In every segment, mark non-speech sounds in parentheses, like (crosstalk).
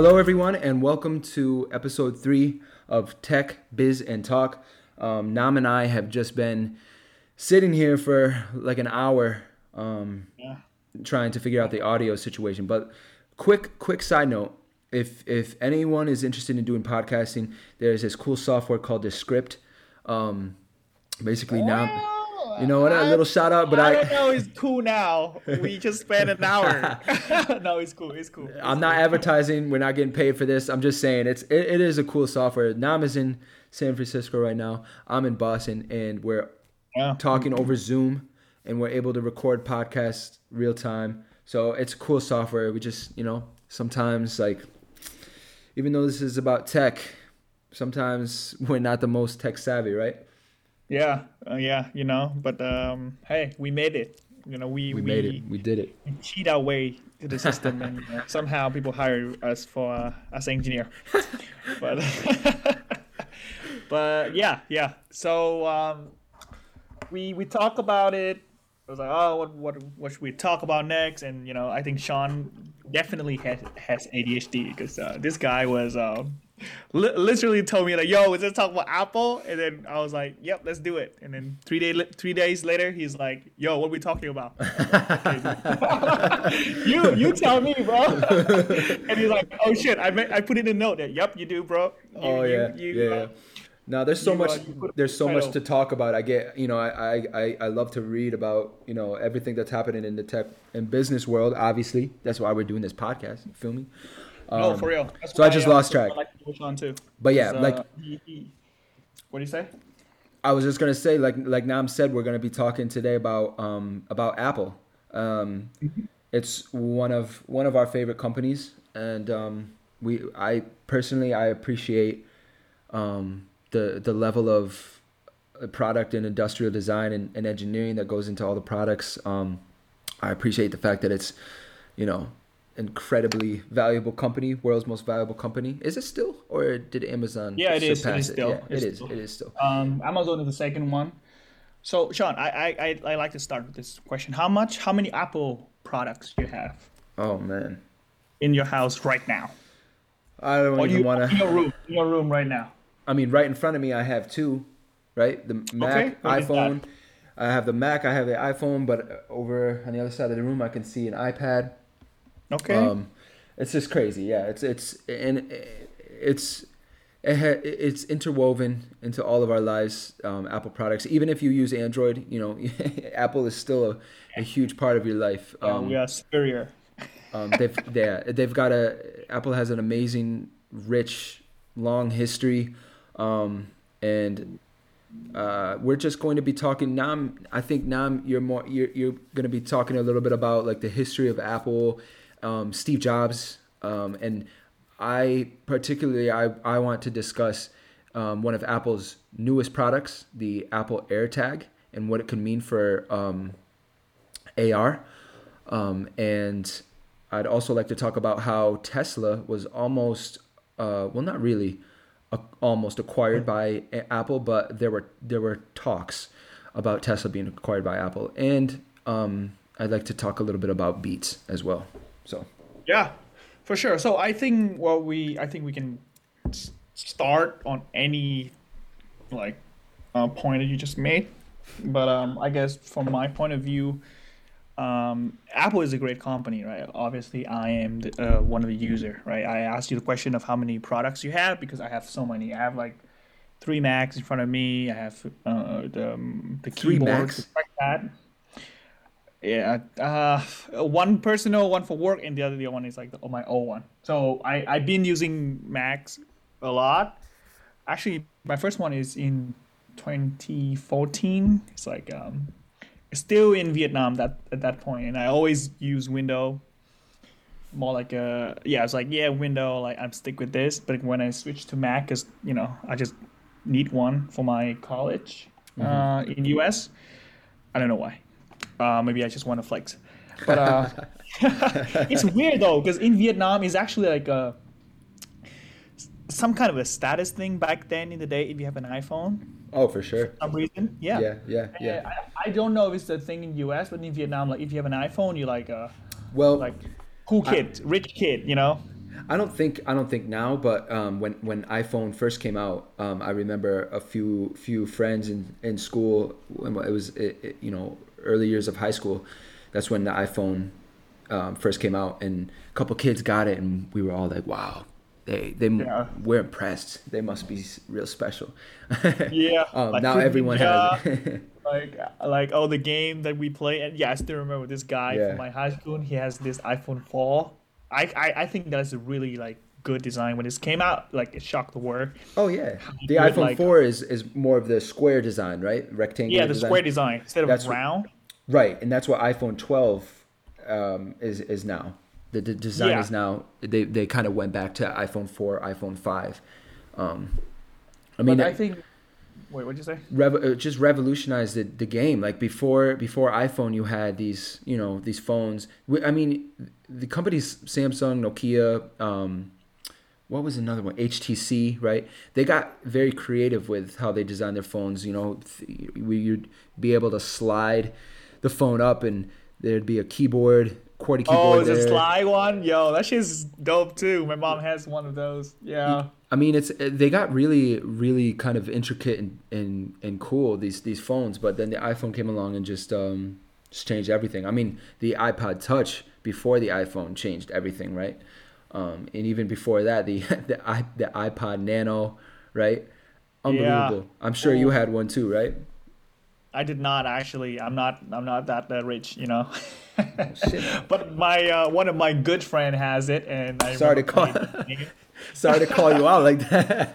Hello, everyone, and welcome to episode three of Tech, Biz, and Talk. Um, Nam and I have just been sitting here for like an hour um, Yeah. trying to figure out the audio situation. But quick, quick side note: if if anyone is interested in doing podcasting, there's this cool software called Descript. Um, basically, Nam, you know what? A little shout out, but I I. don't know. It's cool now. We just spent an hour. (laughs) no, it's cool. It's cool. I'm not advertising. We're not getting paid for this. I'm just saying it's it, it is a cool software. Nam is in San Francisco right now. I'm in Boston, and we're Yeah. talking over Zoom, and we're able to record podcasts real time. So it's cool software. We just you know sometimes like even though this is about tech, sometimes (laughs) we're not the most tech savvy, right? Yeah. Uh, yeah. You know. But um, hey, we made it. You know, we We made it. We did it. we cheat our way to the system, and uh, (laughs) somehow people hire us for uh, as engineer. (laughs) but (laughs) but yeah, yeah. So um, we we talk about it. I was like, oh, what what what should we talk about next? And you know, I think Sean definitely has has ADHD because uh, this guy was um, li- literally told me like, yo, let's talk about Apple. And then I was like, yep, let's do it. And then three day three days later, he's like, yo, what are we talking about? (laughs) you you tell me, bro. (laughs) and he's like, oh shit, I ma- I put in a note that, yep, you do, bro. You, Oh yeah, you, yeah. uh. No, there's so you, much. uh, there's so much to talk about. I get, you know, I, I, I, I love to read about, you know, everything that's happening in the tech and business world. Obviously, that's why we're doing this podcast, you feel me? No, Um, for real. That's so I just uh, lost track. I like to push on too. But yeah, like uh, he, he, what do you say? I was just gonna say, like like Nam said, we're gonna be talking today about um about Apple. Um, it's one of one of our favorite companies, and um, we I personally I appreciate um the the level of uh, product and industrial design and, and engineering that goes into all the products. Um, I appreciate the fact that it's you know incredibly valuable company, world's most valuable company. Is it still, or did Amazon? Yeah, it is. It is surpass still. Yeah, It's it is. still. It is still. Um, Amazon is the second one. So, Sean, I, I, I, I like to start with this question. How much, how many Apple products you have Oh man. in your house right now? I don't Or even you, want in to. your room, in your room right now? I mean, right in front of me, I have two, right? The Mac, what is iPhone. I have the Mac. I have the iPhone, but over on the other side of the room, I can see an iPad. Okay. Um, it's just crazy. Yeah, it's it's and it's it ha, it's interwoven into all of our lives. Um, Apple products, even if you use Android, you know, (laughs) Apple is still a, a huge part of your life. Yeah, Um, we are superior. (laughs) Um, they've they, they've got a Apple has an amazing, rich, long history, um, and uh, we're just going to be talking. Nam, I think Nam, you're more you're you're going to be talking a little bit about like the history of Apple, um, Steve Jobs, um, and I particularly I I want to discuss um, one of Apple's newest products, the Apple AirTag, and what it could mean for um, AR. Um, and I'd also like to talk about how Tesla was almost, uh, well, not really, uh, almost acquired by Apple, but there were there were talks about Tesla being acquired by Apple, and um, I'd like to talk a little bit about Beats as well. So Yeah, for sure. So I think well, we I think we can s- start on any like uh, point that you just made, but um, I guess from my point of view, um, Apple is a great company, right? Obviously, I am the, uh, one of the user, right? I asked you the question of how many products you have because I have so many. I have like three Macs in front of me. I have uh, the um, the keyboard, Macs? the trackpad. Yeah, uh, one personal, one for work, and the other the other one is like the, my old one. So I I've been using Macs a lot. Actually, my first one is in 2014. It's like um, still in Vietnam that at that point, and I always use Window. More like a yeah, it's like yeah, Window. Like I'm stick with this, but when I switch to Mac, cause you know I just need one for my college uh, in US. I don't know why. Uh, maybe I just want to flex. But uh, (laughs) (laughs) it's weird though, because in Vietnam, it's actually like a some kind of a status thing back then in the day. If you have an iPhone, oh, for sure. some reason, yeah. Yeah, yeah, yeah. I, I don't know if it's the thing in US, but in Vietnam, like if you have an iPhone, you're like a Well, like cool kid, rich kid, you know. I don't think I don't think now, but um, when when iPhone first came out, um, I remember a few few friends in in school. It was it, it, you know early years of high school. That's when the iPhone um, first came out, and a couple kids got it, and we were all like, "Wow, they they yeah. we're impressed. They must be real special." (laughs) yeah. um, like now everyone has. It. (laughs) like like oh the game that we play, and yeah, I still remember this guy yeah. from my high school. And he has this iPhone four I, I, I think that's a really like good design when this came out. Like it shocked the world. Oh yeah, the iPhone like, four is is more of the square design, right? Rectangular. Yeah, the design. square design instead of that's round. What, right, and that's what iPhone twelve um, is is now. The, the design yeah. is now they they kind of went back to iPhone four, iPhone five. Um, I mean, but I think Wait, what'd you say? Rev- just revolutionized the, the game. Like before, before iPhone, you had these, you know, these phones. I mean, the companies Samsung, Nokia, um, what was another one? HTC, right? They got very creative with how they designed their phones. You know, we you'd be able to slide the phone up, and there'd be a keyboard, QWERTY keyboard. Oh, the slide one, yo, that shit's dope too. My mom has one of those. Yeah. I mean, it's they got really, really kind of intricate and, and, and cool these these phones, but then the iPhone came along and just um, just changed everything. I mean, the iPod Touch before the iPhone changed everything, right? Um, and even before that, the (laughs) the, I, the iPod Nano, right? Unbelievable. Yeah. I'm sure you had one too, right? I did not actually. I'm not. I'm not that, that rich, you know. oh, (laughs) but my uh, one of my good friend has it, and I sorry to call. (laughs) Sorry to call you out like that.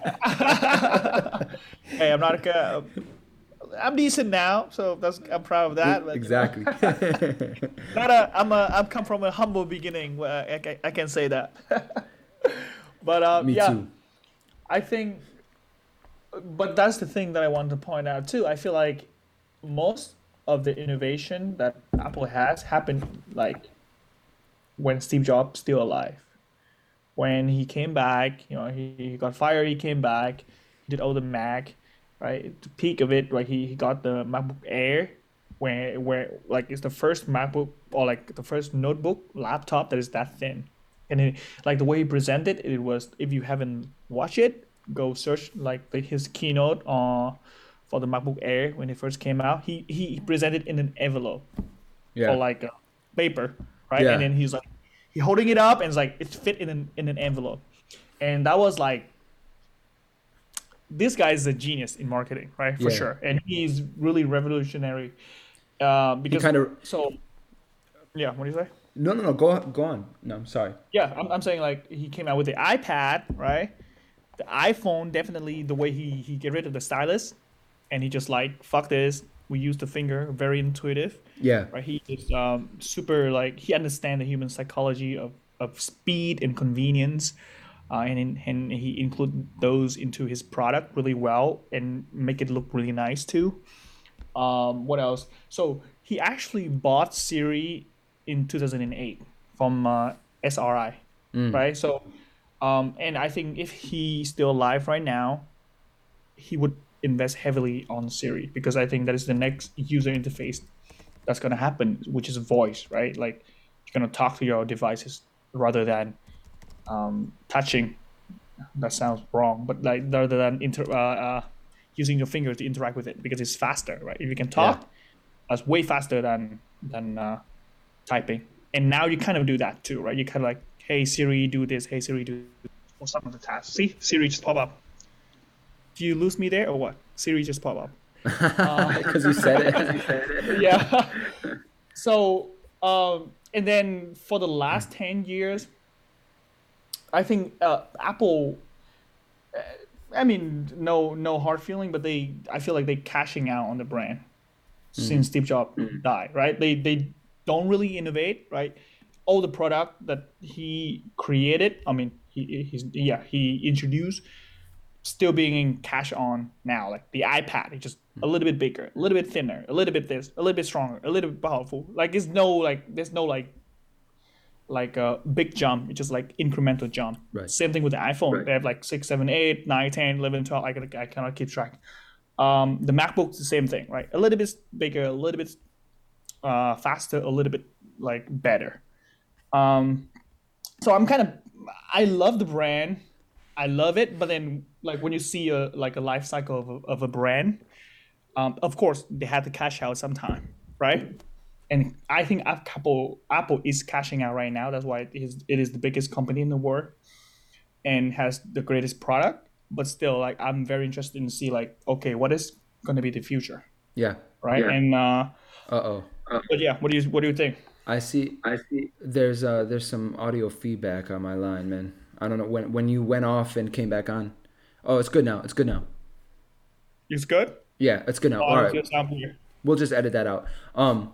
hey, I'm not a. I'm decent now, so that's I'm proud of that. Exactly. (laughs) not a. I'm a. I've come from a humble beginning. I, I, I can say that. (laughs) but um, Me yeah, too. I think. But that's the thing that I want to point out too. I feel like most of the innovation that Apple has happened like when Steve Jobs still alive when he came back, you know, he, he got fired, he came back, did all the Mac, right? The peak of it, right? He, he got the MacBook Air, where where like it's the first MacBook or like the first notebook laptop that is that thin, and it, like the way he presented it, it was if you haven't watched it, go search like the, his keynote on uh, for the MacBook Air when it first came out. He he presented in an envelope, yeah, or like a paper, right? Yeah. And then he's like he holding it up and it's like it fit in an in an envelope, and that was like this guy is a genius in marketing, right? For yeah. sure, and he's really revolutionary. Uh, because kind of so. Yeah, what do you say? No, no, no. Go go on. No, I'm sorry. Yeah, I'm, I'm saying like he came out with the iPad, right? The iPhone definitely the way he he get rid of the stylus, and he just like fuck this we use the finger very intuitive yeah right he is um, super like he understands the human psychology of, of speed and convenience uh, and, and he include those into his product really well and make it look really nice too um, what else so he actually bought siri in 2008 from uh, sri mm. right so um, and i think if he's still alive right now he would invest heavily on Siri because I think that is the next user interface that's going to happen, which is voice, right? Like you're going to talk to your devices rather than um, touching. That sounds wrong, but like rather than inter- uh, uh, using your fingers to interact with it because it's faster, right? If you can talk, yeah. that's way faster than than uh, typing. And now you kind of do that too, right? You kind of like, hey Siri, do this. Hey Siri, do this. or some of the tasks. See, Siri just pop up do you lose me there or what? Siri just pop up. Because (laughs) um, (laughs) you said it. yeah. (laughs) So, um, and then for the last 10 years, I think uh, Apple, uh, I mean, no, no hard feeling, but they, I feel like they cashing out on the brand mm-hmm. since Steve Jobs mm-hmm. died, right? They, they don't really innovate, right? All the product that he created, I mean, he, he's, yeah, he introduced still being cash on now. Like the iPad, it's just a little bit bigger, a little bit thinner, a little bit this, a little bit stronger, a little bit powerful. Like it's no like there's no like like a big jump. It's just like incremental jump. Right. Same thing with the iPhone. Right. They have like 6, 7, 8, 9, 10, 11, 12. I, I cannot keep track. Um, the MacBook's the same thing, right? A little bit bigger, a little bit uh, faster, a little bit like better. Um, so I'm kind of I love the brand. I love it, but then like when you see a like a life cycle of a, of a brand, um, of course they had to cash out sometime, right? And I think Apple Apple is cashing out right now. That's why it is it is the biggest company in the world, and has the greatest product. But still, like I'm very interested in see like okay, what is going to be the future, Yeah. right? Yeah. And uh, Uh oh. but yeah, what do you what do you think? I see. I see. There's uh there's some audio feedback on my line, man. I don't know when when you went off and came back on. Oh, it's good now. It's good now. It's good. Yeah, it's good now. Oh, All right. it's sound clear. We'll just edit that out. Um,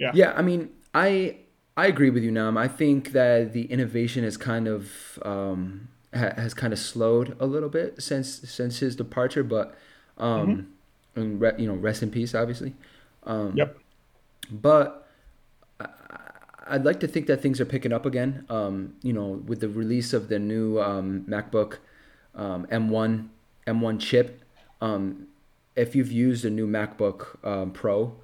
Yeah. yeah. I mean, I I agree with you, Nam. I think that the innovation has kind of um ha- has kind of slowed a little bit since since his departure, but um, and re- you know, rest in peace, obviously. Um, Yep. but I'd like to think that things are picking up again. Um, you know, with the release of the new um, MacBook um, M1 M1 chip. Um, if you've used a new MacBook um, Pro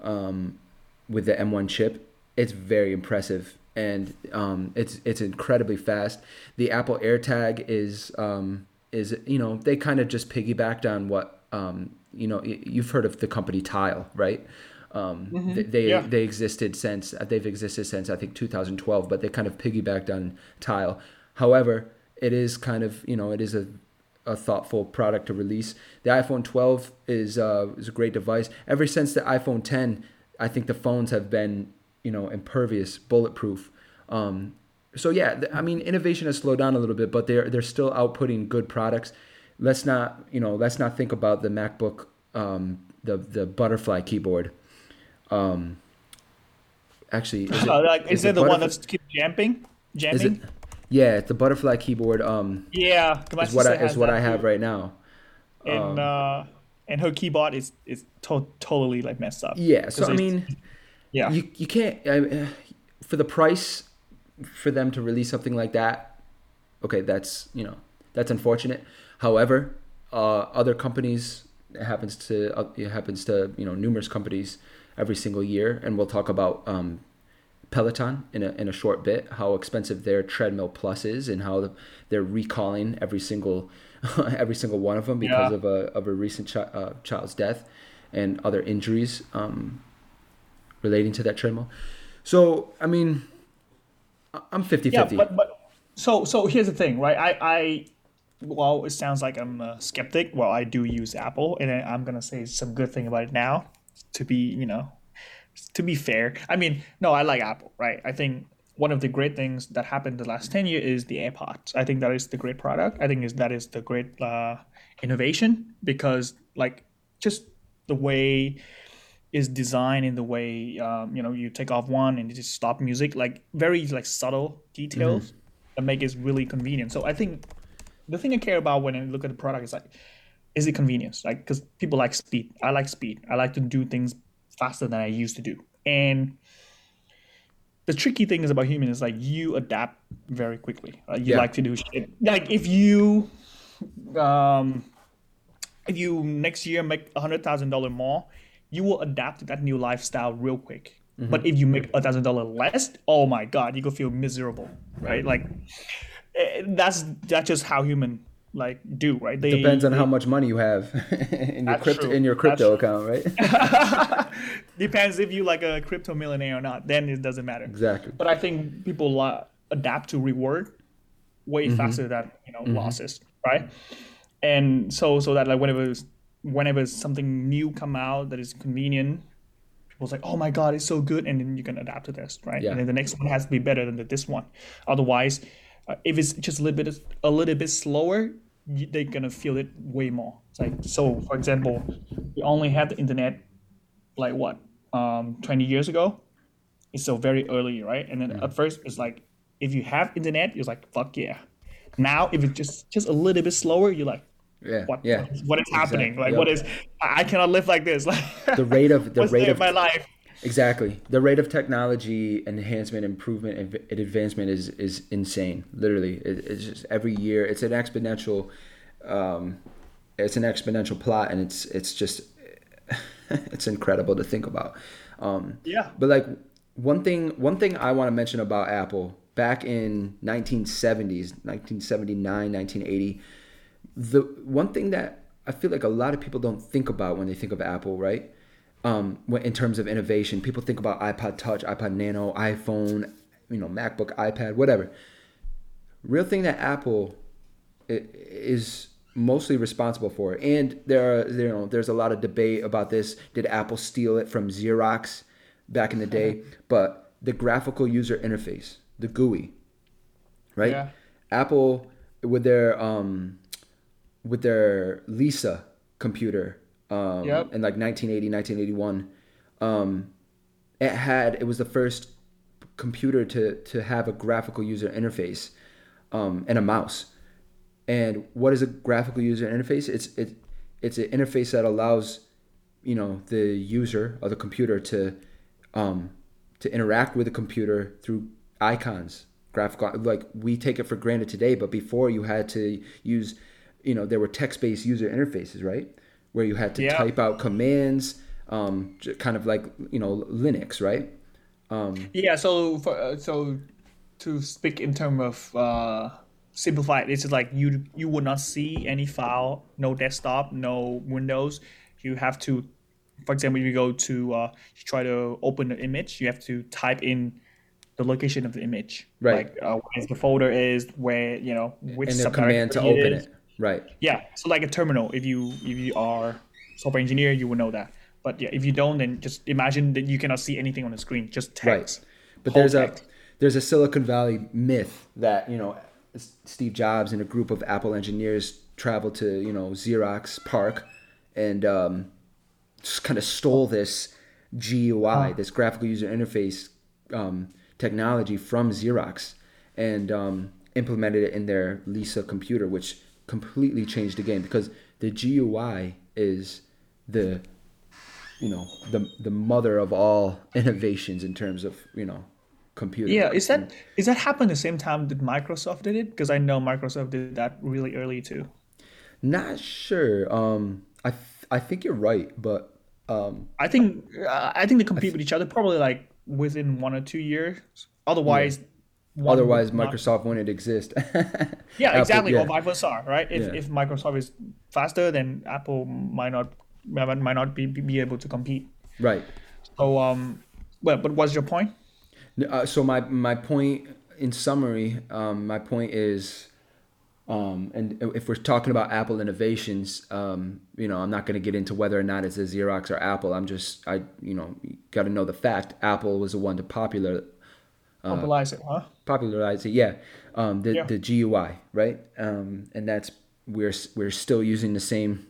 um, with the M1 chip, it's very impressive and um, it's it's incredibly fast. The Apple AirTag is um, is you know they kind of just piggybacked on what um, you know you've heard of the company Tile, right? Um, they they, Yeah. they existed since they've existed since I think 2012, but they kind of piggybacked on Tile. However, it is kind of you know it is a a thoughtful product to release. The iPhone 12 is uh, is a great device. Ever since the iPhone 10, I think the phones have been you know impervious, bulletproof. Um, so yeah, I mean innovation has slowed down a little bit, but they're they're still outputting good products. Let's not you know let's not think about the MacBook um, the the butterfly keyboard. Um, actually, is it, (laughs) like, is, it it the one that's keep jamming? is Jamming? it? Yeah, the butterfly keyboard. Um, Yeah, is what I is what I have right now. And uh, and her keyboard is is to- totally like messed up. Yeah, so I mean, yeah, you you can't I, for the price for them to release something like that. Okay, that's you know that's unfortunate. However, uh, other companies it happens to uh, it happens to you know numerous companies every single year, and we'll talk about um, Peloton in a in a short bit how expensive their treadmill plus is and how they're recalling every single (laughs) every single one of them because Yeah. of a of a recent chi- uh, child's death and other injuries um, relating to that treadmill. So I mean, I'm 50 yeah, 50. but but so so here's the thing, right? I I well, it sounds like I'm a skeptic. Well, I do use Apple, and I'm gonna say some good thing about it now. To be, you know, to be fair, I mean, no, I like Apple, right? I think one of the great things that happened the last ten years is the AirPods. I think that is the great product. I think is that is the great uh, innovation because like just the way is designed in the way um, you know you take off one and you just stop music like very like subtle details that make it really convenient. So i think the thing i care about when i look at the product is like is it convenience? Like because people like speed. I like speed. I like to do things faster than i used to do. And the tricky thing is about human is like you adapt very quickly uh, you Yeah. like to do shit like if you um if you next year make a hundred thousand dollar more, you will adapt to that new lifestyle real quick. Mm-hmm. But if you make a thousand dollar less, oh my god, you could feel miserable, right? Like eh, that's that's just how human like do, right? They, Depends on how much money you have (laughs) in your crypto true. in your crypto account, right? (laughs) depends if you like a crypto millionaire or not. Then it doesn't matter. exactly. But I think people lo- adapt to reward way Mm-hmm. faster than you know losses, right? And so so that like whenever whenever something new come out that is convenient, people's like, oh my god, it's so good, and then you can adapt to this, right? Yeah. And then the next one has to be better than the, this one. Otherwise, uh, if it's just a little bit a little bit slower, they're gonna feel it way more. It's like so, for example, we only had the internet like what um 20 years ago it's so very early right and then at first it's like if you have internet you're like fuck yeah now if it's just just a little bit slower you're like Yeah. what Yeah. what is happening Exactly. like Yep. what is i cannot live like this like (laughs) The rate of the rate of my life Exactly. The rate of technology enhancement, improvement, and advancement is is insane. Literally, it, it's just every year. It's an exponential. Um, it's an exponential plot, and it's it's just (laughs) it's incredible to think about. Um, yeah but like one thing, one thing I want to mention about Apple back in 1970s, 1979, 1980, the one thing that I feel like a lot of people don't think about when they think of Apple, right? Um, in terms of innovation, people think about iPod Touch, iPod Nano, iPhone, you know, MacBook, iPad, whatever. Real thing that Apple is mostly responsible for, and there are you know there's a lot of debate about this. Did Apple steal it from Xerox back in the day? But the graphical user interface, the GUI, right? Yeah. Apple with their um, with their Lisa computer um, yep. in like 1980, 1981. Um, it had it was the first computer to to have a graphical user interface um, and a mouse. And what is a graphical user interface? It's it it's an interface that allows you know the user or the computer to um, to interact with the computer through icons graphical like we take it for granted today but before you had to use you know there were text-based user interfaces right where you had to yeah. type out commands um, kind of like you know linux right? Um, yeah so for, uh, so to speak in terms of uh, simplified it's like you you would not see any file no desktop no windows. You have to for example if you go to uh, try to open the image you have to type in the location of the image. Right. Like uh, where the folder is where you know which and the command to open it, it right. Yeah so like a terminal if you if you are software engineer you will know that. But yeah if you don't then just imagine that you cannot see anything on the screen just text. Right. But there's text. a there's a silicon valley myth that you know steve jobs and a group of apple engineers traveled to you know xerox PARC and um, just kind of stole this GUI, this graphical user interface um, technology from Xerox, and um, implemented it in their Lisa computer, which completely changed the game because the GUI is the you know the the mother of all (laughs) innovations in terms of you know computer. Yeah, is that is that happened the same time that Microsoft did it? Because I know Microsoft did that really early too. Not sure. Um, I th- I think you're right, but um, I think uh, I think they compete th- with each other probably like within one or two years. Otherwise, yeah. Otherwise, Microsoft not... wouldn't exist. (laughs) yeah, Apple, exactly. Yeah. Or vice versa, right? If, yeah. if Microsoft is faster, then Apple might not might not be, be able to compete. Right. So, um, well, but what's your point? Uh, so my my point, in summary, um, my point is, um, and if we're talking about Apple innovations, um, you know, I'm not going to get into whether or not it's a Xerox or Apple. I'm just, I, you know, got to know the fact. Apple was the one to popular popularize it, huh? Popularize it, yeah. Um, the yeah. the GUI, right? Um, and that's we're we're still using the same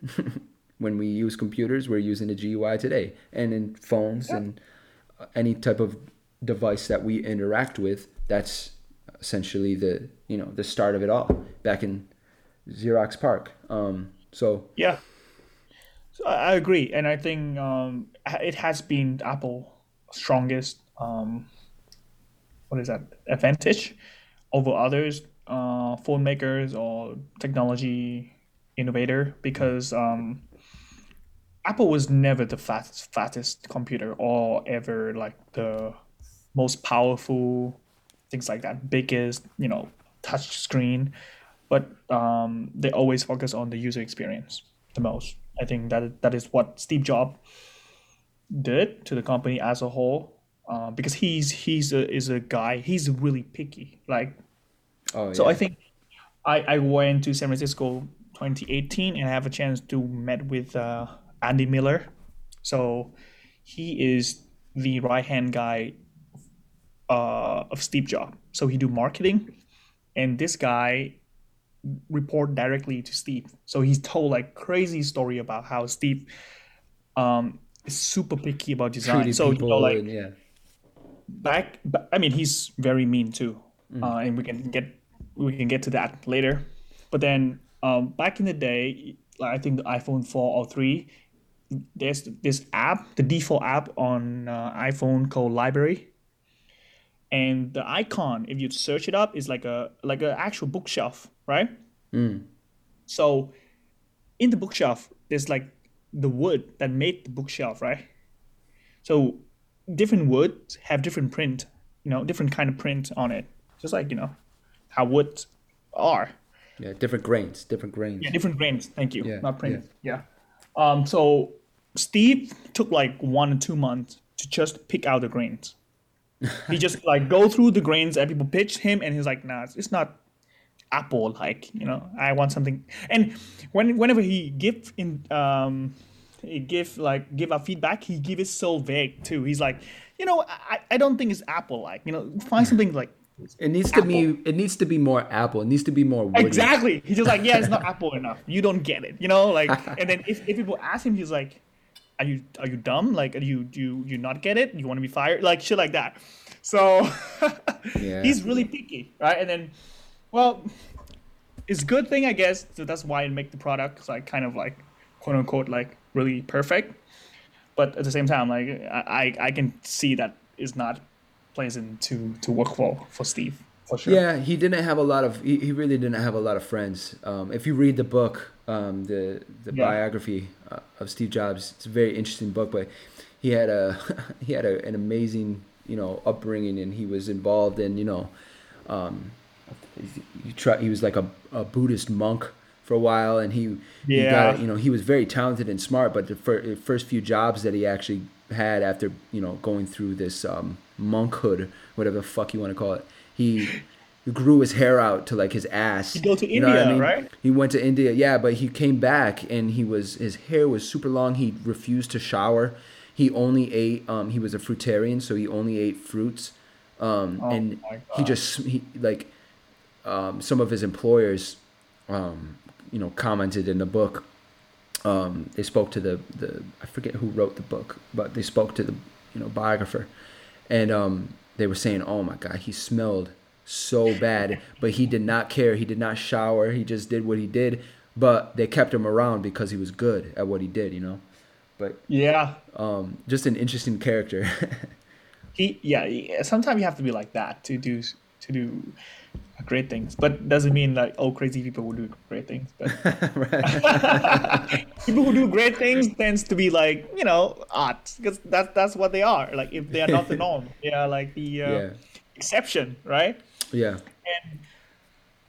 (laughs) when we use computers. We're using the GUI today, and in phones yeah. and any type of device that we interact with. That's essentially the you know the start of it all back in Xerox PARC. Um, so yeah, so I agree, and I think um, it has been Apple strongest um, what is that advantage over others uh, phone makers or technology innovator? Because um, Apple was never the fastest fattest computer or ever like the most powerful things like that biggest you know touch screen. But um, they always focus on the user experience the most. I think that that is what steve jobs did to the company as a whole uh, because he's he's a is a guy he's really picky like oh, so i think i i went to san francisco 2018 and i have a chance to met with uh, andy miller. So he is the right hand guy uh, of steve jobs. So he do marketing and this guy report directly to steve. So he's told like crazy story about how steve um is super picky about design. Treating so you know like and, yeah back i mean he's very mean too. Mm. uh, and we can get we can get to that later. But then um, back in the day i think the iphone 4 or 3 there's this app the default app on uh, iphone called library. And the icon if you search it up is like a like an actual bookshelf right? Mm. so in the bookshelf there's like the wood that made the bookshelf right? So different woods have different print, you know, different kind of print on it. just like you know how woods are. Yeah, different grains, different grains. Yeah, different grains. Thank you. Yeah, Not grains. Yeah. Um. So Steve took like one or two months to just pick out the grains. (laughs) he just like go through the grains that people pitched him, and he's like, "Nah, it's, it's not Apple like. You know, I want something." And when whenever he give in um, he give like give a feedback, he give it so vague too. He's like, you know, I, I don't think it's Apple like. You know, find something like It needs to be. It needs to be more Apple. It needs to be more woody. Exactly. He's just like, yeah, it's not (laughs) Apple enough. You don't get it. You know, like, (laughs) and then if, if people ask him, he's like, are you are you dumb? Like, are you do you, you not get it? You want to be fired? Like shit like that. So (laughs) Yeah. he's really picky, right? And then, well, it's a good thing I guess. So that's why I make the product like kind of like quote unquote like really perfect. But at the same time, like I I I can see that is not pleasant to to work for for Steve for sure. Yeah, he didn't have a lot of. He, he really didn't have a lot of friends. Um, if you read the book, um, the the Yeah. biography uh, of Steve Jobs, it's a very interesting book. But he had a (laughs) he had a, an amazing you know upbringing, and he was involved in you know, um, he try, he was like a, a Buddhist monk for a while, and he he Yeah. got you know he was very talented and smart. But the fir- first few jobs that he actually had after you know going through this um, monkhood, whatever the fuck you want to call it, he grew his hair out to like his ass. He go to You what I India, mean? right? He went to India, yeah, but he came back and he was his hair was super long. He refused to shower. He only ate. Um, he was a fruitarian, so he only ate fruits. Um, Oh and he just he like um, some of his employers, um, you know, commented in the book. Um, they spoke to the the I forget who wrote the book, but they spoke to the you know biographer, and um, they were saying, "Oh my God, he smelled so bad, but he did not care. He did not shower. He just did what he did." But they kept him around because he was good at what he did, you know. But Yeah. um, just an interesting character. (laughs) he yeah, yeah sometimes you have to be like that to do to do great things. But doesn't mean like oh crazy people will do great things but (laughs) (laughs) people who do great things tends to be like you know odd because that's that's what they are. Like if they are not the norm they are like the uh, yeah, exception right? Yeah, And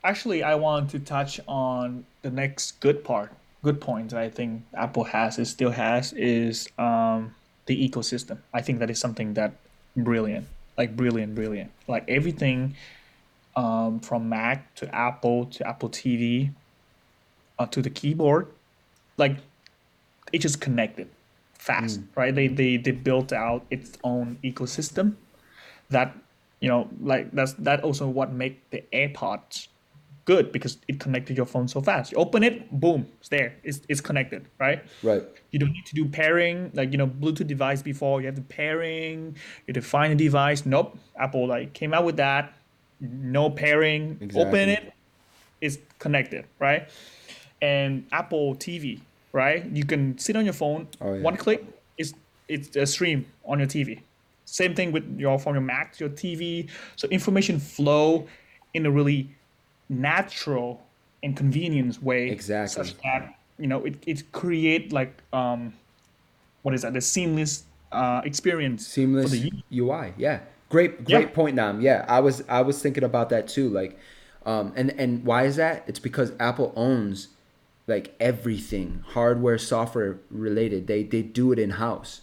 actually i want to touch on the next good part good point i think apple has it still has is um, the ecosystem. I think that is something that brilliant like brilliant brilliant. Like everything um, from mac to apple to apple tv uh, to the keyboard like it just connected fast right? They, they they built out its own ecosystem that you know like that's that also what make the airpods good because it connected your phone so fast. You open it boom it's there. It's, it's connected right? Right. you don't need to do pairing like you know bluetooth device before you have the pairing you define a device nope apple like came out with that no pairing open it it's connected right and apple tv right you can sit on your phone Oh, yeah. one click it's it's a stream on your tv same thing with your from your mac to your tv so information flow in a really natural and convenience way Exactly. such that you know it, it create like um what is that the seamless uh experience seamless. UI. Yeah, great, Yeah. great point, Nam. Yeah, I was I was thinking about that too. Like, um, and and why is that? It's because Apple owns like everything hardware, software related. They they do it in house.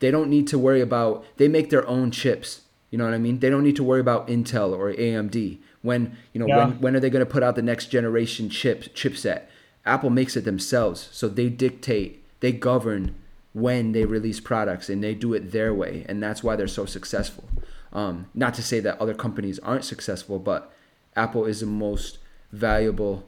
They don't need to worry about. They make their own chips. You know what I mean? They don't need to worry about Intel or AMD. When you know Yeah. when when are they going to put out the next generation chip chipset? Apple makes it themselves, so they dictate, they govern when they release products, and they do it their way, and that's why they're so successful. Um, not to say that other companies aren't successful, but Apple is the most valuable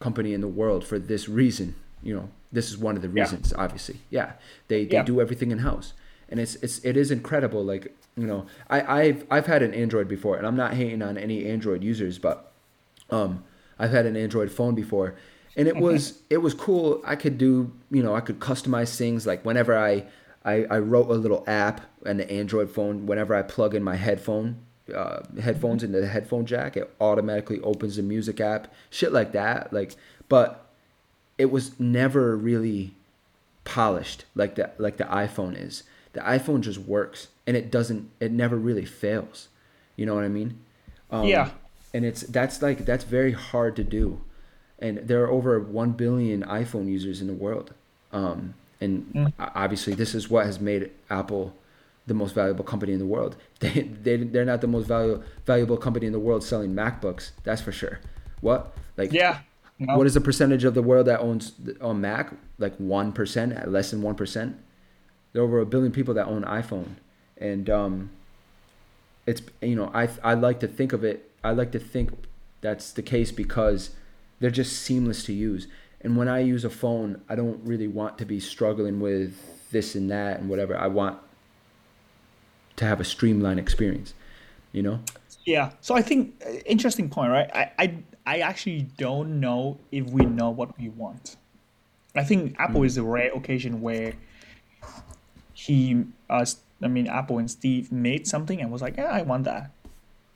company in the world for this reason. You know, this is one of the Yeah. reasons. Obviously, yeah, they they Yeah. do everything in house, and it's it's it is incredible. Like you know, I I've I've had an Android before, and I'm not hating on any Android users, but um, I've had an Android phone before, and it was it was cool. I could do you know I could customize things like whenever I I, I wrote a little app on the Android phone. Whenever I plug in my headphone uh, headphones into the headphone jack, it automatically opens the music app. Shit like that. Like, but it was never really polished like the like the iPhone is. The iPhone just works and it doesn't it never really fails. You know what I mean? Um, Yeah. and it's that's like that's very hard to do, and there are over one billion iPhone users in the world, um, and Mm. obviously this is what has made Apple the most valuable company in the world. (laughs) They they they're not the most valuable valuable company in the world selling MacBooks. That's for sure. What like Yeah. No. what is the percentage of the world that owns on Mac? Like one percent, less than one percent. There are over a billion people that own iPhone, and um, it's you know I I like to think of it. I like to think that's the case because they're just seamless to use. And when I use a phone, I don't really want to be struggling with this and that and whatever. I want to have a streamlined experience. You know? Yeah. So I think uh, interesting point, right? I, I I actually don't know if we know what we want. I think Apple is a rare occasion where he, uh, I mean, Apple and Steve made something and was like, yeah, I want that.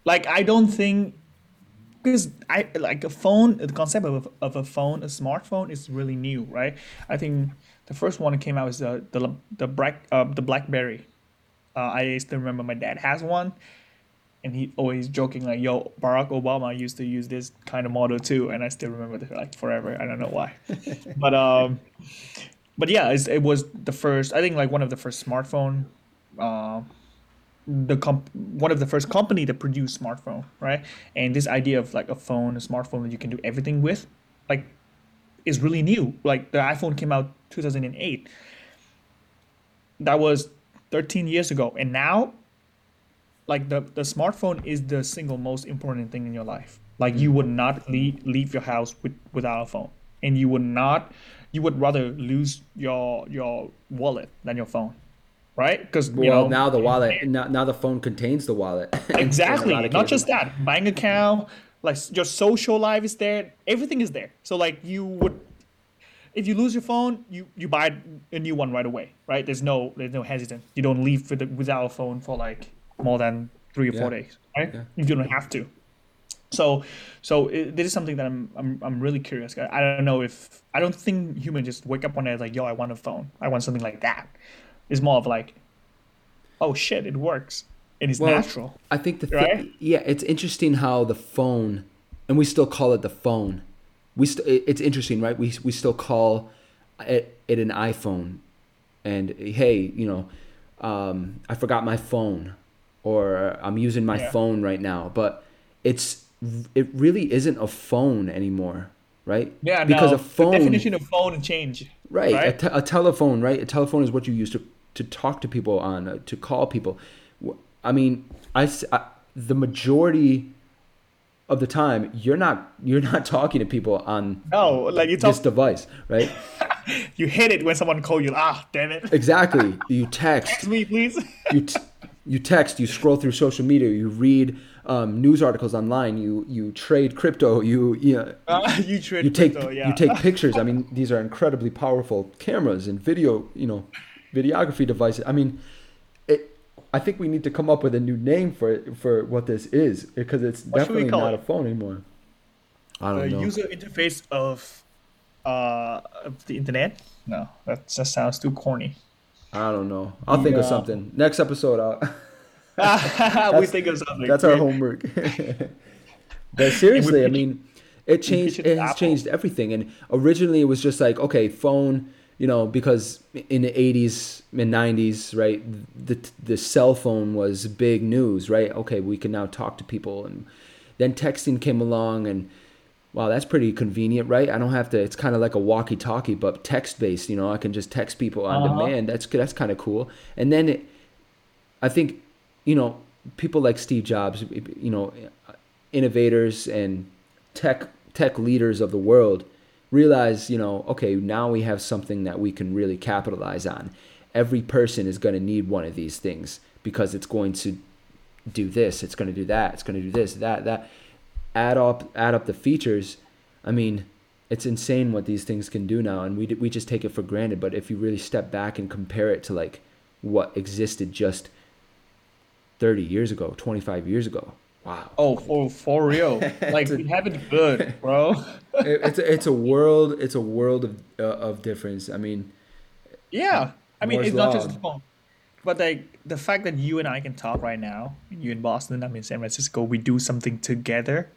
Like I don't think because I like a phone, the concept of of a phone, a smartphone is really new, right? I think the first one that came out was the the the black uh, the BlackBerry. Uh, I still remember my dad has one, and he always joking like, "Yo, Barack Obama used to use this kind of model too," and I still remember it like forever. I don't know why, (laughs) but um, but yeah, it's, it was the first. I think like one of the first smartphone, uh, the comp- one of the first company that produced smartphone, right? And this idea of like a phone, a smartphone that you can do everything with, like, is really new. Like the iPhone came out 2008. That was 13 years ago, and now like the, the smartphone is the single most important thing in your life like you would not leave, leave your house with, without a phone and you would not you would rather lose your your wallet than your phone right? Because you well, know now the wallet, now, now the phone contains the wallet. (laughs) exactly not just that bank account like your social life is there everything is there. So like you would if you lose your phone you you buy a new one right away right? There's no there's no hesitant. You don't leave with the, without a phone for like more than three or four days right? Yeah. you don't have to. So so it, this is something that I'm, I'm i'm really curious i don't know if i don't think humans just wake up one day like yo i want a phone. I want something like that it's more of like oh shit it works it's Well, natural I think the Right? thing, yeah, it's interesting how the phone, and we still call it the phone. We st- it's interesting, right? We we still call it, it an iPhone, and hey, you know, um, I forgot my phone, or I'm using my Yeah. phone right now, but it's it really isn't a phone anymore, right? Yeah, because no, a phone, the definition of phone change. right? A, right? a telephone, right? A telephone is what you use to to talk to people on, uh, to call people. I mean, I, I- the majority of the time you're not you're not (laughs) talking to people on No, like you talk, this device, right? (laughs) you hate it when someone call you. Ah, damn it! Exactly. You (laughs) text, Text me, please. you t- you text, you scroll through social media, you read um, news articles online, you you trade crypto, you you know, Uh, you trade you take crypto, yeah. you take pictures. I mean, these are incredibly powerful cameras and video, you know, videography devices. I mean, it. I think we need to come up with a new name for for what this is because it's What should we definitely call not it? a phone anymore. I don't know. user interface of uh of the internet. No, that just sounds too corny. I don't know. I'll think of Yeah. something next episode. I'll, (laughs) we think of something. That's our homework. (laughs) but seriously, I mean, it changed. it It has Apple. changed everything. And originally, it was just like, okay, phone. You know, because in the '80s and '90s, right, the the cell phone was big news, right? Okay, we can now talk to people, and then texting came along, and wow, that's pretty convenient, right? I don't have to. It's kind of like a walkie-talkie, but text-based. You know, I can just text people on Uh-huh. demand. That's that's kind of cool. And then it, I think, you know, people like Steve Jobs, you know, innovators and tech tech leaders of the world realize, you know, okay, now we have something that we can really capitalize on. Every person is going to need one of these things because it's going to do this, it's going to do that, it's going to do this, that, that. Add up add up the features. I mean, it's insane what these things can do now and we we just take it for granted, but if you really step back and compare it to like what existed just 30 years ago, 25 years ago. Wow. Oh, for for real. (laughs) Like we have it good, bro. (laughs) It- it's a, it's a world it's a world of uh, of difference. I mean, Yeah. I mean, it's not just phone. but like the fact that you and I can talk right now, you in Boston, I'm in San Francisco, we do something together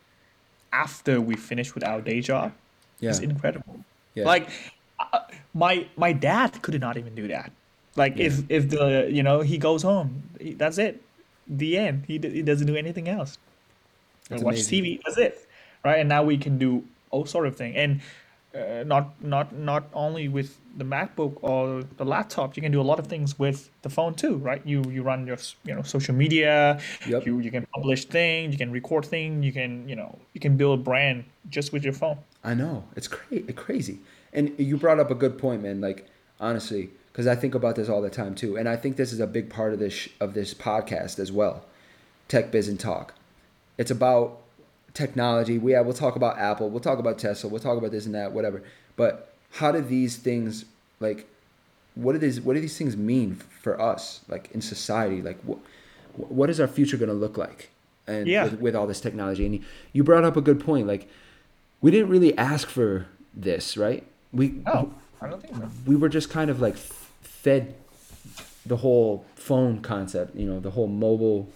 after we finish with our day job Yeah. is incredible. Yeah. Like uh, my my dad could not even do that. Like if if the you know he goes home, he, that's it, the end. He d- he doesn't do anything else. That's watch amazing. TV. That's it, right? And now we can do all sort of thing, and uh, not not not only with the MacBook or the laptop. You can do a lot of things with the phone too, right? You you run your you know social media. Yep. You you can publish things. You can record things. You can you know you can build a brand just with your phone. I know it's cra- crazy, and you brought up a good point, man. Like honestly, because I think about this all the time too, and I think this is a big part of this sh- of this podcast as well. Tech Biz and Talk. It's about technology. We yeah, we'll talk about Apple. We'll talk about Tesla. We'll talk about this and that, whatever. But how do these things like? What do these What do these things mean for us, like in society? Like what What is our future going to look like? And Yeah. with, with all this technology, and you brought up a good point. Like we didn't really ask for this, right? We Oh, I don't think so. we were just kind of like fed the whole phone concept, you know, the whole mobile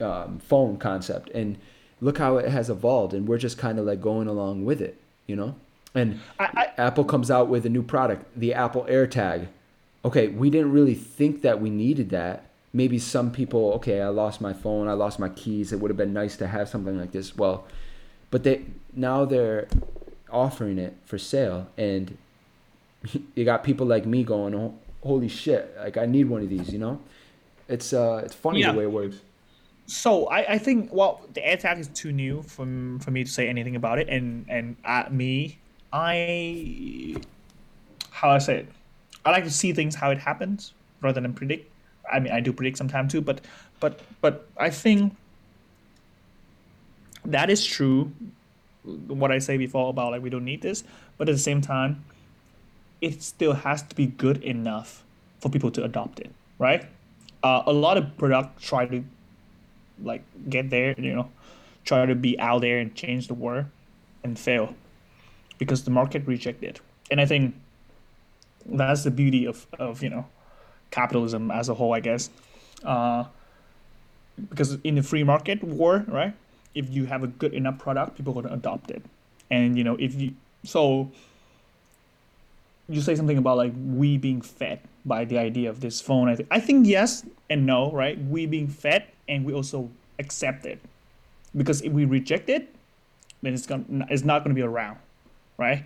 um, phone concept, and look how it has evolved, and we're just kind of like going along with it, you know. And I, I Apple comes out with a new product, the Apple AirTag. Okay, we didn't really think that we needed that. Maybe some people, okay, I lost my phone, I lost my keys. It would have been nice to have something like this. Well, but they now they're offering it for sale, and you got people like me going, oh, "Holy shit! Like I need one of these," you know. It's uh, it's funny Yeah. the way it works. So I, I think well the AirTag is too new for for me to say anything about it and and uh, me I how I say it I like to see things how it happens rather than predict. I mean I do predict sometimes too, but but but I think that is true. What I say before about like we don't need this, but at the same time, it still has to be good enough for people to adopt it, right? Uh, a lot of products try to like get there, you know, try to be out there and change the world and fail because the market rejected. it. And I think that's the beauty of, of you know capitalism as a whole, I guess. Uh, because in the free market war, right? If you have a good enough product, people to adopt it. And you know, if you so you say something about like we being fed by the idea of this phone. I, th- I think yes and no, right? We being fed and we also accept it because if we reject it, then it's gonna it's not gonna be around, right?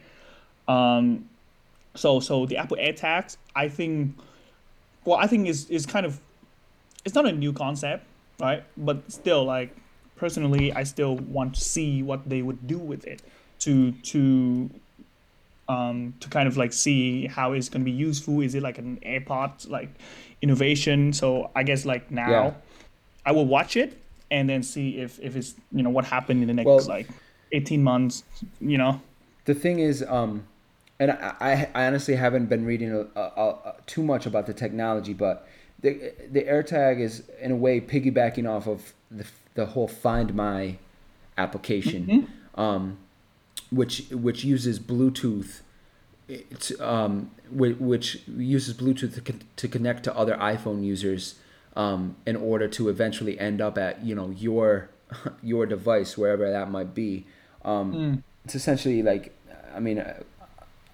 Um, so so the Apple AirTags, I think, well, I think is is kind of it's not a new concept, right? But still, like personally, I still want to see what they would do with it to to um, to kind of like see how it's going to be useful. Is it like an AirPods like innovation? So I guess like now, Yeah. I will watch it and then see if if it's you know what happened in the next Well- like eighteen months. You know, The thing is, um, and I, I, I honestly haven't been reading a, a, a, too much about the technology, but the the AirTag is in a way piggybacking off of the the whole Find My application, um, which which uses Bluetooth. It's, um, which, which uses Bluetooth to, con- to connect to other iPhone users um, in order to eventually end up at you know your (laughs) your device wherever that might be. Um, It's essentially like, I mean, uh,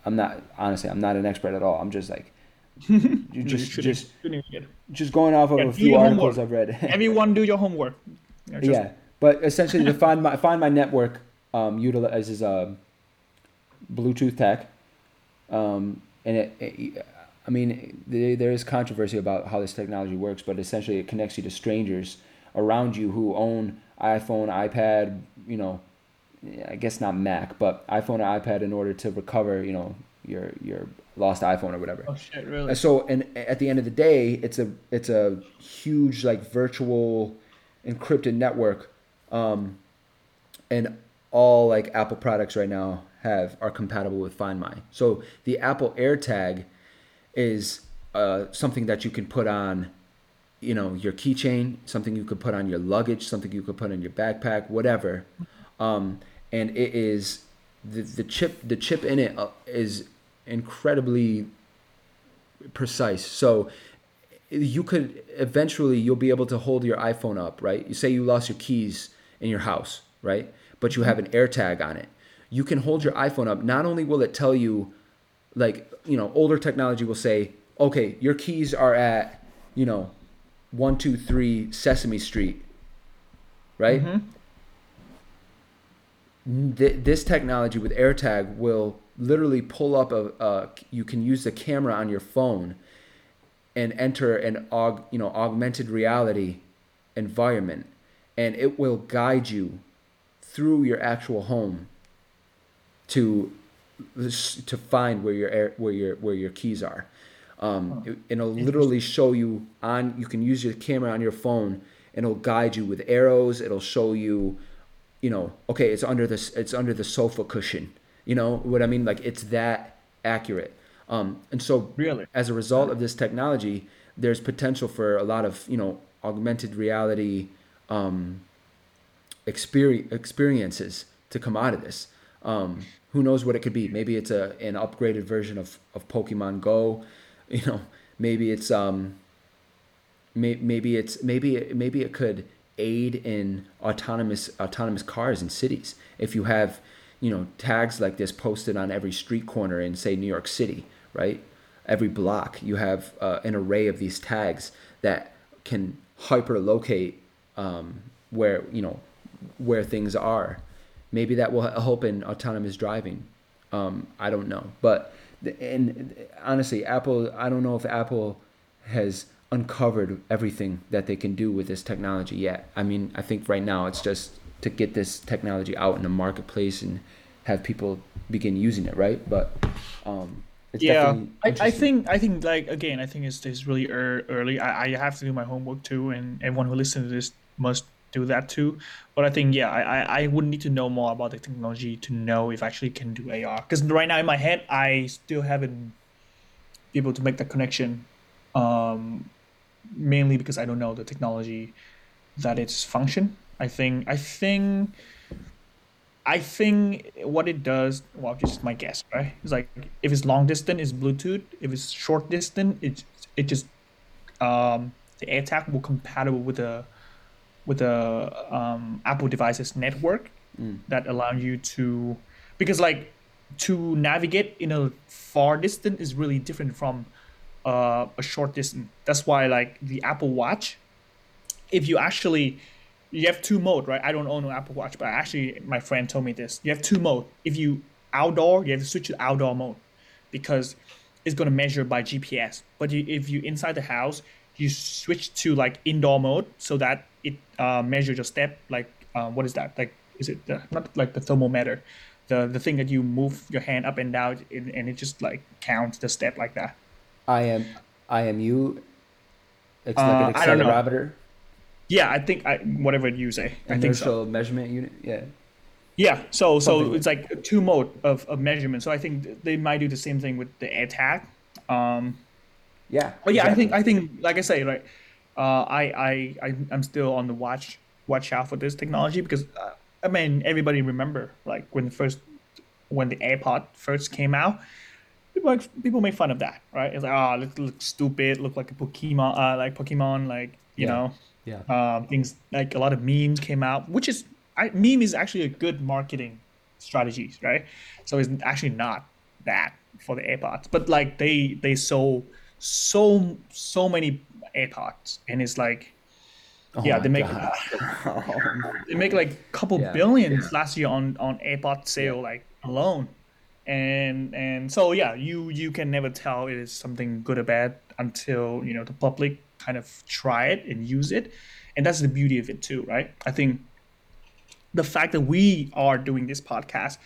I'm not honestly, I'm not an expert at all. I'm just like, (laughs) just just shouldn't get it. just going off of Yeah, a few articles homework. I've read. (laughs) Everyone, do your homework. Just- yeah, but essentially, to find my find my network um, utilizes um, Bluetooth tech, um, and it, it, I mean, there, there is controversy about how this technology works, but essentially, it connects you to strangers around you who own iPhone, iPad, you know, I guess not Mac, but iPhone or iPad in order to recover, you know, your your lost iPhone or whatever. Oh shit! Really? And so, and at the end of the day, it's a it's a huge like virtual encrypted network, um, and all like Apple products right now have are compatible with Find My. So the Apple AirTag is uh, something that you can put on, you know, your keychain, something you could put on your luggage, something you could put in your backpack, whatever. Um, and it is the the chip the chip in it uh, incredibly precise. So you could eventually you'll be able to hold your iPhone up, right? You say you lost your keys in your house, right? But you have an AirTag on it. You can hold your iPhone up. Not only will it tell you, like you know, older technology will say, okay, your keys are at you know, one two three Sesame Street, right? Mm-hmm. Th- this technology with AirTag will literally pull up a, a you can use the camera on your phone and enter an aug, you know augmented reality environment and it will guide you through your actual home to to find where your air, where your where your keys are. Um, it, it'll literally show you on you can use your camera on your phone and it'll guide you with arrows. It'll show you you know okay it's under this it's under the sofa cushion. You know what i mean? Like it's that accurate. Um, and so Really? as a result of this technology there's potential for a lot of you know augmented reality um, experience, experiences to come out of this. Um, who knows what it could be. Maybe it's a an upgraded version of, of pokemon go you know maybe it's um may, maybe it's maybe maybe it could aid in autonomous autonomous cars in cities. If you have you know tags like this posted on every street corner in say New York City right? Every block you have uh, an array of these tags that can hyper locate um, where you know where things are. Maybe that will help in autonomous driving. Um, I don't know. But and honestly Apple I don't know if Apple has uncovered everything that they can do with this technology yet. I mean, I think right now it's just to get this technology out in the marketplace and have people begin using it, right? But um, it's yeah. definitely I, I think i think like again i think it's, it's really ear early. I, I have to do my homework too and everyone who listens to this must do that too but i think yeah i i, would need to know more about the technology to know if I actually can do ar because right now in my head i still haven't be able to make that connection um mainly because i don't know the technology that it's function i think i think I think what it does, well, just my guess, right? It's like if it's long distance, it's Bluetooth. If it's short distance, it it just um, the AirTag will compatible with the with the um, Apple devices network that allow you to because like to navigate in a far distance is really different from uh, a short distance. That's why like the Apple Watch, if you actually you have two mode, right? I don't own an Apple Watch, but actually my friend told me this. You have two mode. If you outdoor, you have to switch to outdoor mode because it's gonna measure by GPS. But you, if you inside the house, you switch to like indoor mode so that it uh, measures your step. Like uh, what is that? Like is it the, not like the thermometer, the the thing that you move your hand up and down and, and it just like counts the step like that. I am IMU. It's Uh, like an I don't know. accelerometer, Yeah, I think I whatever you say. I think so. measurement unit. Yeah. Yeah, so so it's like two mode of, of measurement. So I think they might do the same thing with the AirTag. Um, Yeah. but yeah, I think. I think like I say, right, uh, I, I I I'm still on the watch watch out for this technology because uh, I mean everybody remember like when the first when the AirPod first came out, people like, people make fun of that, right? It's like oh, look, look stupid, look like a Pokemon, uh, like Pokemon, like you Yeah. know, Yeah. um, things like a lot of memes came out, which is I, meme is actually a good marketing strategy, right? So it's actually not bad for the AirPods, but like they they sold so so many AirPods, and it's like oh yeah, Oh my they make God. (laughs) (laughs) they make like a couple Yeah. billions last year on on AirPod sale like alone, and and so yeah, you you can never tell it is something good or bad until you know the public kind of try it and use it, and that's the beauty of it too, right? I think the fact that we are doing this podcast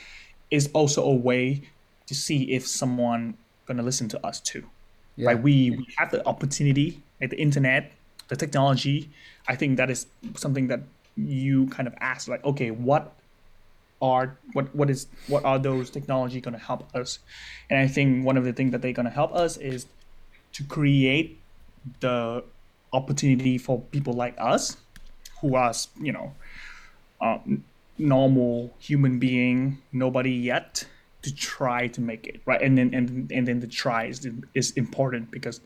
is also a way to see if someone gonna listen to us too Yeah. right we, we have the opportunity like the internet the technology i think that is something that you kind of ask like okay what are what what is what are those technology going to help us? And i think one of the things that they're going to help us is to create the opportunity for people like us who are you know uh, normal human being nobody yet to try to make it right? And then and, and then the try is, is important because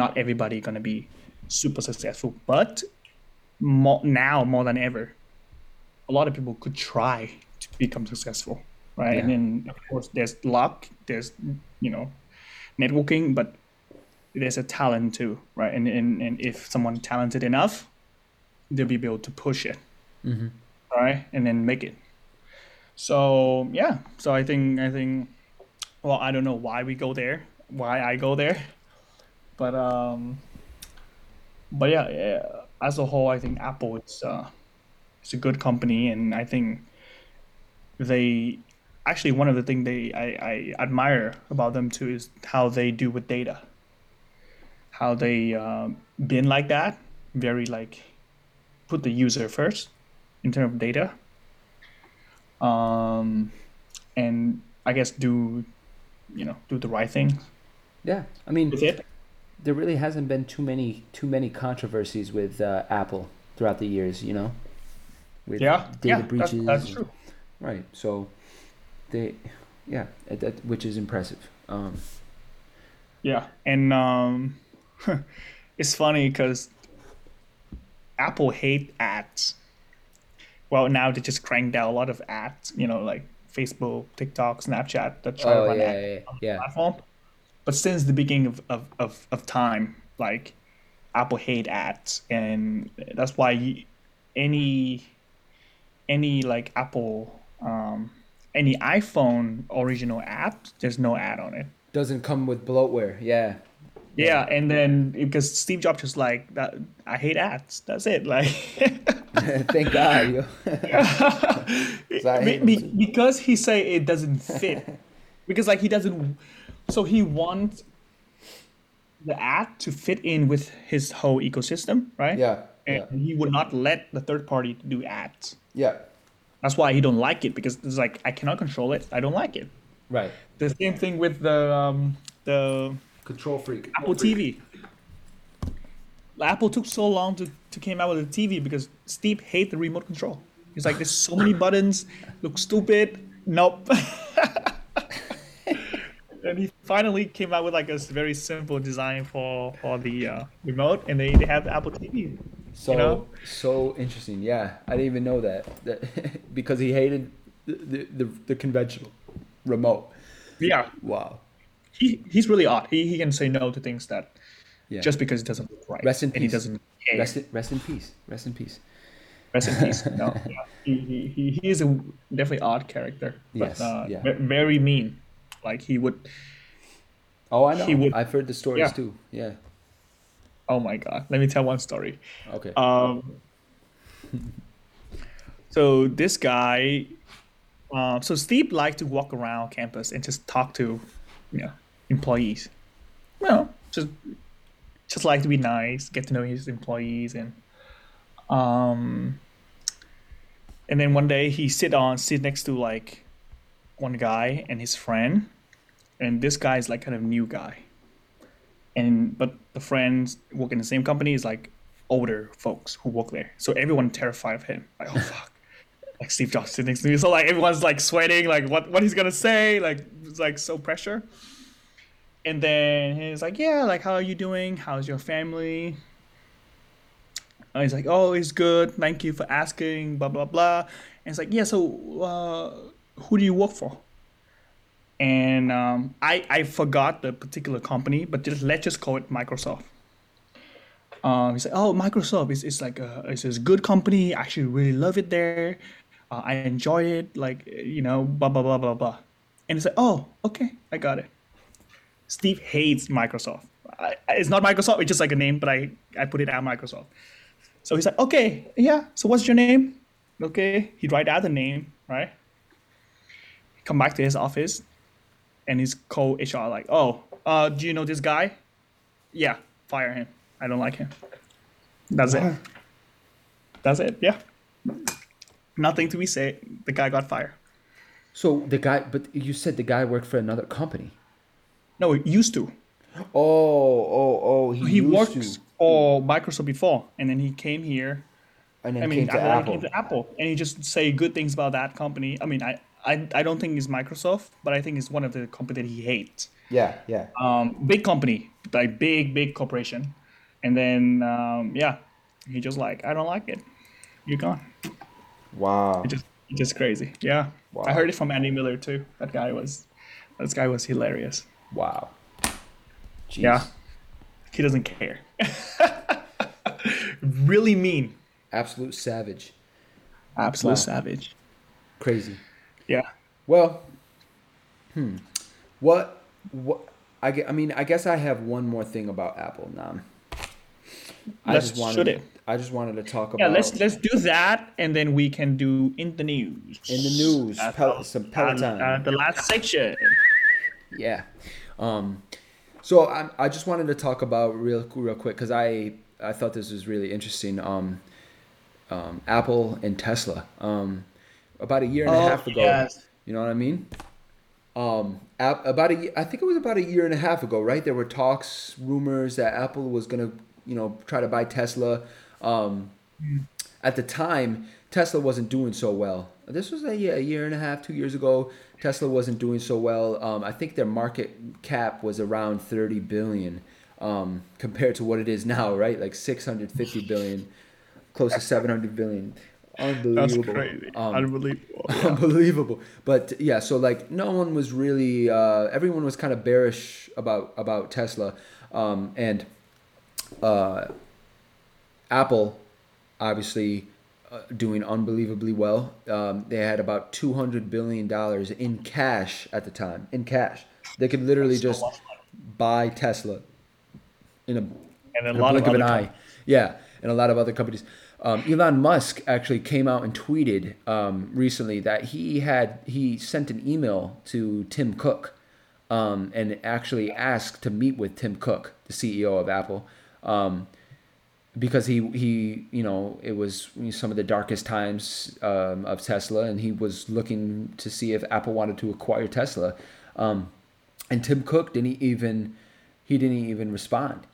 not everybody gonna be super successful, but more, now more than ever, a lot of people could try to become successful, right? And then of course there's luck, there's you know networking, but there's a talent too, right? And and, and if someone talented enough, they'll be able to push it, Mm-hmm. right, and then make it. So yeah, so I think I think, well, I don't know why we go there, why I go there, but um, but yeah, yeah as a whole, I think Apple is uh, it's a good company, and I think they actually one of the things they I, I admire about them too is how they do with data, how they um, been like that, very like put the user first in terms of data. Um, and I guess do you know do the right thing. Yeah, I mean, with it. There really hasn't been too many too many controversies with uh, Apple throughout the years. You know, with Yeah, data yeah, that's, breaches. that's and- true. Right. So they, yeah, that, which is impressive. Um, Yeah, and um, (laughs) it's funny because Apple hate ads. Well, now they just cranked out a lot of ads. You know, like Facebook, TikTok, Snapchat that try to oh run yeah, ads. yeah, yeah. platform. But since the beginning of, of, of, of time, like Apple hate ads, and that's why any any like Apple um, any iPhone original app, there's no ad on it. Doesn't come with bloatware. Yeah. Yeah, and then because Steve Jobs just like that, I hate ads. That's it. (laughs) Like (laughs) Thank God. Yo. (laughs) So I Be- be- because he say it doesn't fit. because like he doesn't, so he wants the ad to fit in with his whole ecosystem, right? Yeah. And Yeah. he would not let the third party do ads. Yeah. That's why he don't like it because it's like I cannot control it. I don't like it. Right. The same thing with the um, the Control freak. Apple TV. Apple took so long to, to came out with the TV because Steve hate the remote control. He's like, there's so many buttons, look stupid. Nope. (laughs) and he finally came out with like a very simple design for for the uh, remote, and they, they have the Apple TV. So know? so interesting. Yeah, I didn't even know that. That (laughs) because he hated the, the the, the conventional remote. Yeah, Wow. he he's really odd. He he can say no to things that Yeah. just because it doesn't look right, Rest in and he peace. doesn't care. rest in, rest in peace. Rest in peace. Rest in peace. No, (laughs) yeah. he, he, he, he is a definitely odd character, but Yes, uh, yeah. very mean. Like he would. Oh, I know. He would- I've heard the stories Yeah. too. Yeah. Oh my god! Let me tell one story. Okay. Um, so this guy, um, so Steve liked to walk around campus and just talk to, you know, employees. You know, just just like to be nice, get to know his employees, and um, and then one day he sit on sit next to like one guy and his friend, and this guy is like kind of new guy, and but the friends work in the same company is like older folks who work there. So everyone terrified of him. Like, oh fuck. (laughs) like Steve Jobs sitting next to me. So like everyone's like sweating, like what what he's gonna say, like it's like so pressure. And then he's like, Yeah, like how are you doing? How's your family? And he's like, Oh, it's good. Thank you for asking, blah blah blah. And it's like, Yeah, so uh, who do you work for? And um, I I forgot the particular company, but just let's just call it Microsoft. Um, he's like, oh, Microsoft is it's like a it's a good company. I actually really love it there. Uh, I enjoy it. Like you know, blah blah blah blah blah. And it's like, oh, okay, I got it. Steve hates Microsoft. I, it's not Microsoft. It's just like a name, but I I put it at Microsoft. So he's like, okay, yeah. So what's your name? Okay, he'd write out the name, right? Come back to his office, and his co HR like, oh, uh, do you know this guy? Yeah, fire him. I don't like him. That's it. That's it. Yeah. Nothing to be said. The guy got fired. so the guy, but you said the guy worked for another company. No, he used to. Oh, oh, oh. He, He used worked to, for Microsoft before, and then he came here. and then I mean, came to Apple. came to Apple, and he just say good things about that company. I mean, I, I, I don't think it's Microsoft, but I think it's one of the company that he hates. Yeah, yeah. Um, big company, like big big corporation, and then um, yeah, he just like I don't like it. You're gone. Wow. It just it's just crazy. Yeah. Wow. I heard it from Andy Miller too. That guy was this guy was hilarious. Wow. Jeez. Yeah. He doesn't care. (laughs) really mean. Absolute savage. Absolute Wow. savage. Crazy. Yeah. Well, hmm. What? What? I, I mean, I guess I have one more thing about Apple now. I Let's just wanted. it. I just wanted to talk about. Yeah, let's let's do that and then we can do in the news. In the news, That's Pel- all- some Peloton. Uh, the last section. Yeah. Um, so I, I just wanted to talk about real real quick because I I thought this was really interesting. Um, um, Apple and Tesla. Um, about a year and a Oh, half ago. yes. You know what I mean? Um, about a I think it was about a year and a half ago, right? There were talks, rumors that Apple was gonna, you know, try to buy Tesla. Um, at the time, Tesla wasn't doing so well. This was a, year- a year and a half, two years ago. Tesla wasn't doing so well. Um, I think their market cap was around 30 billion um, compared to what it is now, right? Like 650 billion, close to 700 billion. Unbelievable. That's crazy. Um, Unbelievable. (laughs) unbelievable but yeah so like no one was really uh, everyone was kind of bearish about about tesla um, and uh, apple obviously uh, doing unbelievably well um, they had about 200 billion dollars in cash at the time in cash they could literally That's just buy tesla in a And a in a lot blink of of, an eye. companies. Yeah, and a lot of other companies. Um, Elon Musk actually came out and tweeted um, recently that he had he sent an email to Tim Cook um, and actually asked to meet with Tim Cook, the CEO of Apple, um, because he he you know it was some of the darkest times um, of Tesla, and he was looking to see if Apple wanted to acquire Tesla, um, and Tim Cook didn't even he didn't even respond.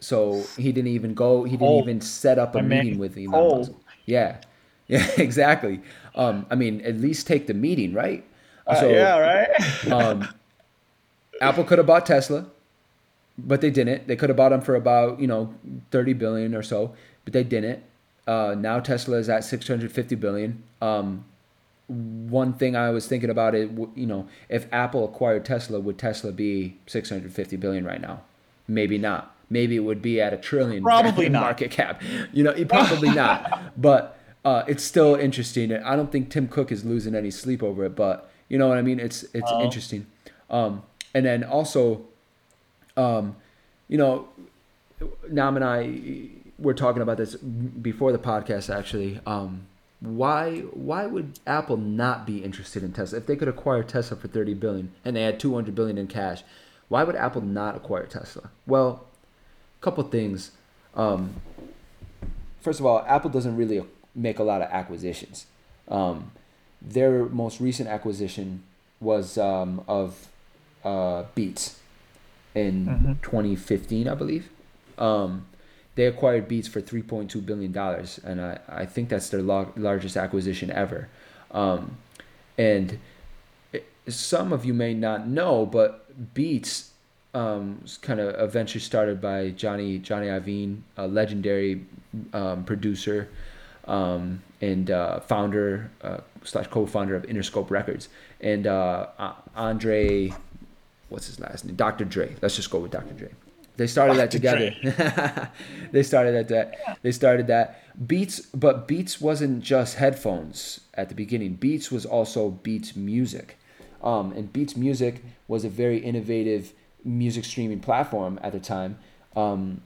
So he didn't even go. He didn't Cold. even set up a man meeting with Elon cold. Musk. Yeah, (laughs) yeah, exactly. Um, I mean, at least take the meeting, right? Uh, yeah, right. (laughs) um, Apple could have bought Tesla, but they didn't. They could have bought them for about you know thirty billion or so, but they didn't. Uh, now Tesla is at six hundred fifty billion. Um, one thing I was thinking about it, you know, if Apple acquired Tesla, would Tesla be six hundred fifty billion right now? Maybe not. Maybe it would be at a trillion (laughs) Probably not. market cap. You know, it- probably (laughs) not. But uh, it's still interesting. I don't think Tim Cook is losing any sleep over it. But you know what I mean? It's it's Oh. interesting. Um, and then also, um, you know, Nam and I were talking about this before the podcast. Actually, um, why why would Apple not be interested in Tesla if they could acquire Tesla for thirty billion and they had two hundred billion in cash? Why would Apple not acquire Tesla? Well, couple things. Um, first of all, Apple doesn't really make a lot of acquisitions. Um, their most recent acquisition was um, of uh, Beats in Mhm. 2015, I believe. Um, they acquired Beats for 3.2 billion dollars, and I, I think that's their lar- largest acquisition ever. Um, and it, some of you may not know, but Beats um, kind of a venture started by Johnny Johnny Iovine, a legendary um, producer um, and uh, founder uh, slash co-founder of Interscope Records, and uh, Andre, what's his last name? Dr. Dre. Let's just go with Dr. Dre. They started that together. (laughs) they started that, that. They started that. Beats, but Beats wasn't just headphones at the beginning. Beats was also Beats Music, um, and Beats Music was a very innovative music streaming platform at the time. Um,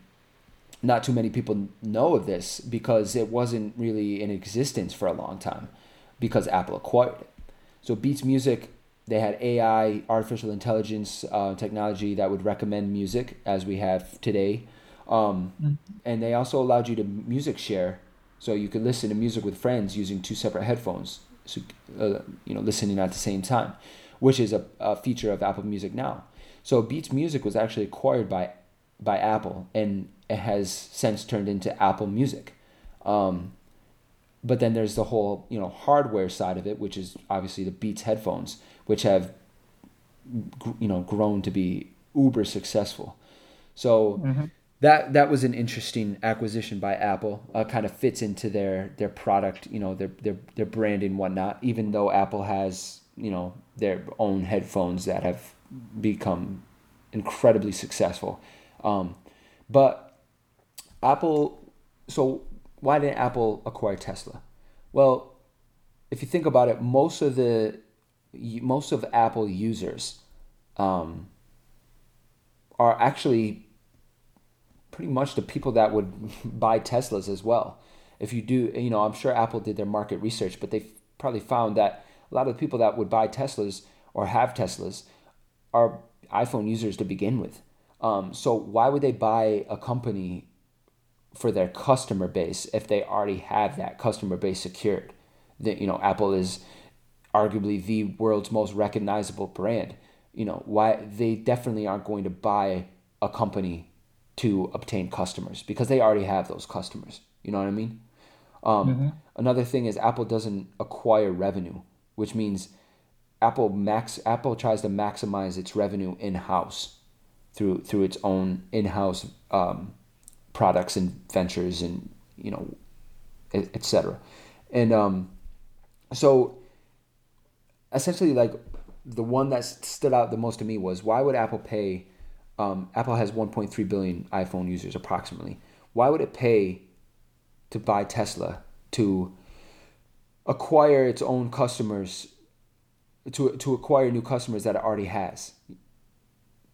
not too many people know of this because it wasn't really in existence for a long time because Apple acquired it. So Beats Music, they had AI, artificial intelligence uh, technology that would recommend music as we have today. Um, And they also allowed you to music share, so you could listen to music with friends using two separate headphones, so uh, you know, listening at the same time, which is a, a feature of Apple Music now. So Beats Music was actually acquired by by Apple, and it has since turned into Apple Music. Um, but then there's the whole you know hardware side of it, which is obviously the Beats headphones, which have you know grown to be uber successful. So mm-hmm. that that was an interesting acquisition by Apple. Uh, kind of fits into their their product, you know, their their their brand and whatnot. Even though Apple has you know their own headphones that have become incredibly successful, um, but Apple. So why didn't Apple acquire Tesla? Well, if you think about it, most of the most of Apple users um, are actually pretty much the people that would (laughs) buy Teslas as well. If you do, you know, I'm sure Apple did their market research, but they probably found that a lot of the people that would buy Teslas or have Teslas are iPhone users to begin with. Um, so why would they buy a company for their customer base if they already have that customer base secured? That you know, Apple is arguably the world's most recognizable brand. You know, why they definitely aren't going to buy a company to obtain customers because they already have those customers. You know what I mean? Um, mm-hmm. Another thing is Apple doesn't acquire revenue, which means Apple max Apple tries to maximize its revenue in house through through its own in house um, products and ventures and you know etc. And um, so essentially like the one that stood out the most to me was why would Apple pay? Um, Apple has 1.3 billion iPhone users approximately. Why would it pay to buy Tesla to acquire its own customers, to to acquire new customers that it already has,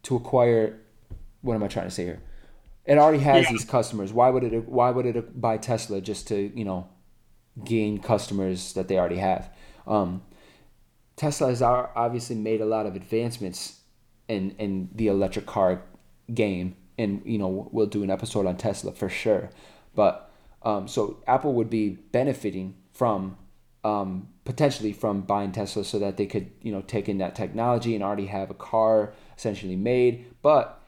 to acquire, what am I trying to say here? It already has yeah. these customers. Why would it? Why would it buy Tesla just to you know gain customers that they already have? Um, Tesla has obviously made a lot of advancements in in the electric car game, and you know we'll do an episode on Tesla for sure. But um, so Apple would be benefiting from um, potentially from buying Tesla, so that they could you know take in that technology and already have a car essentially made. But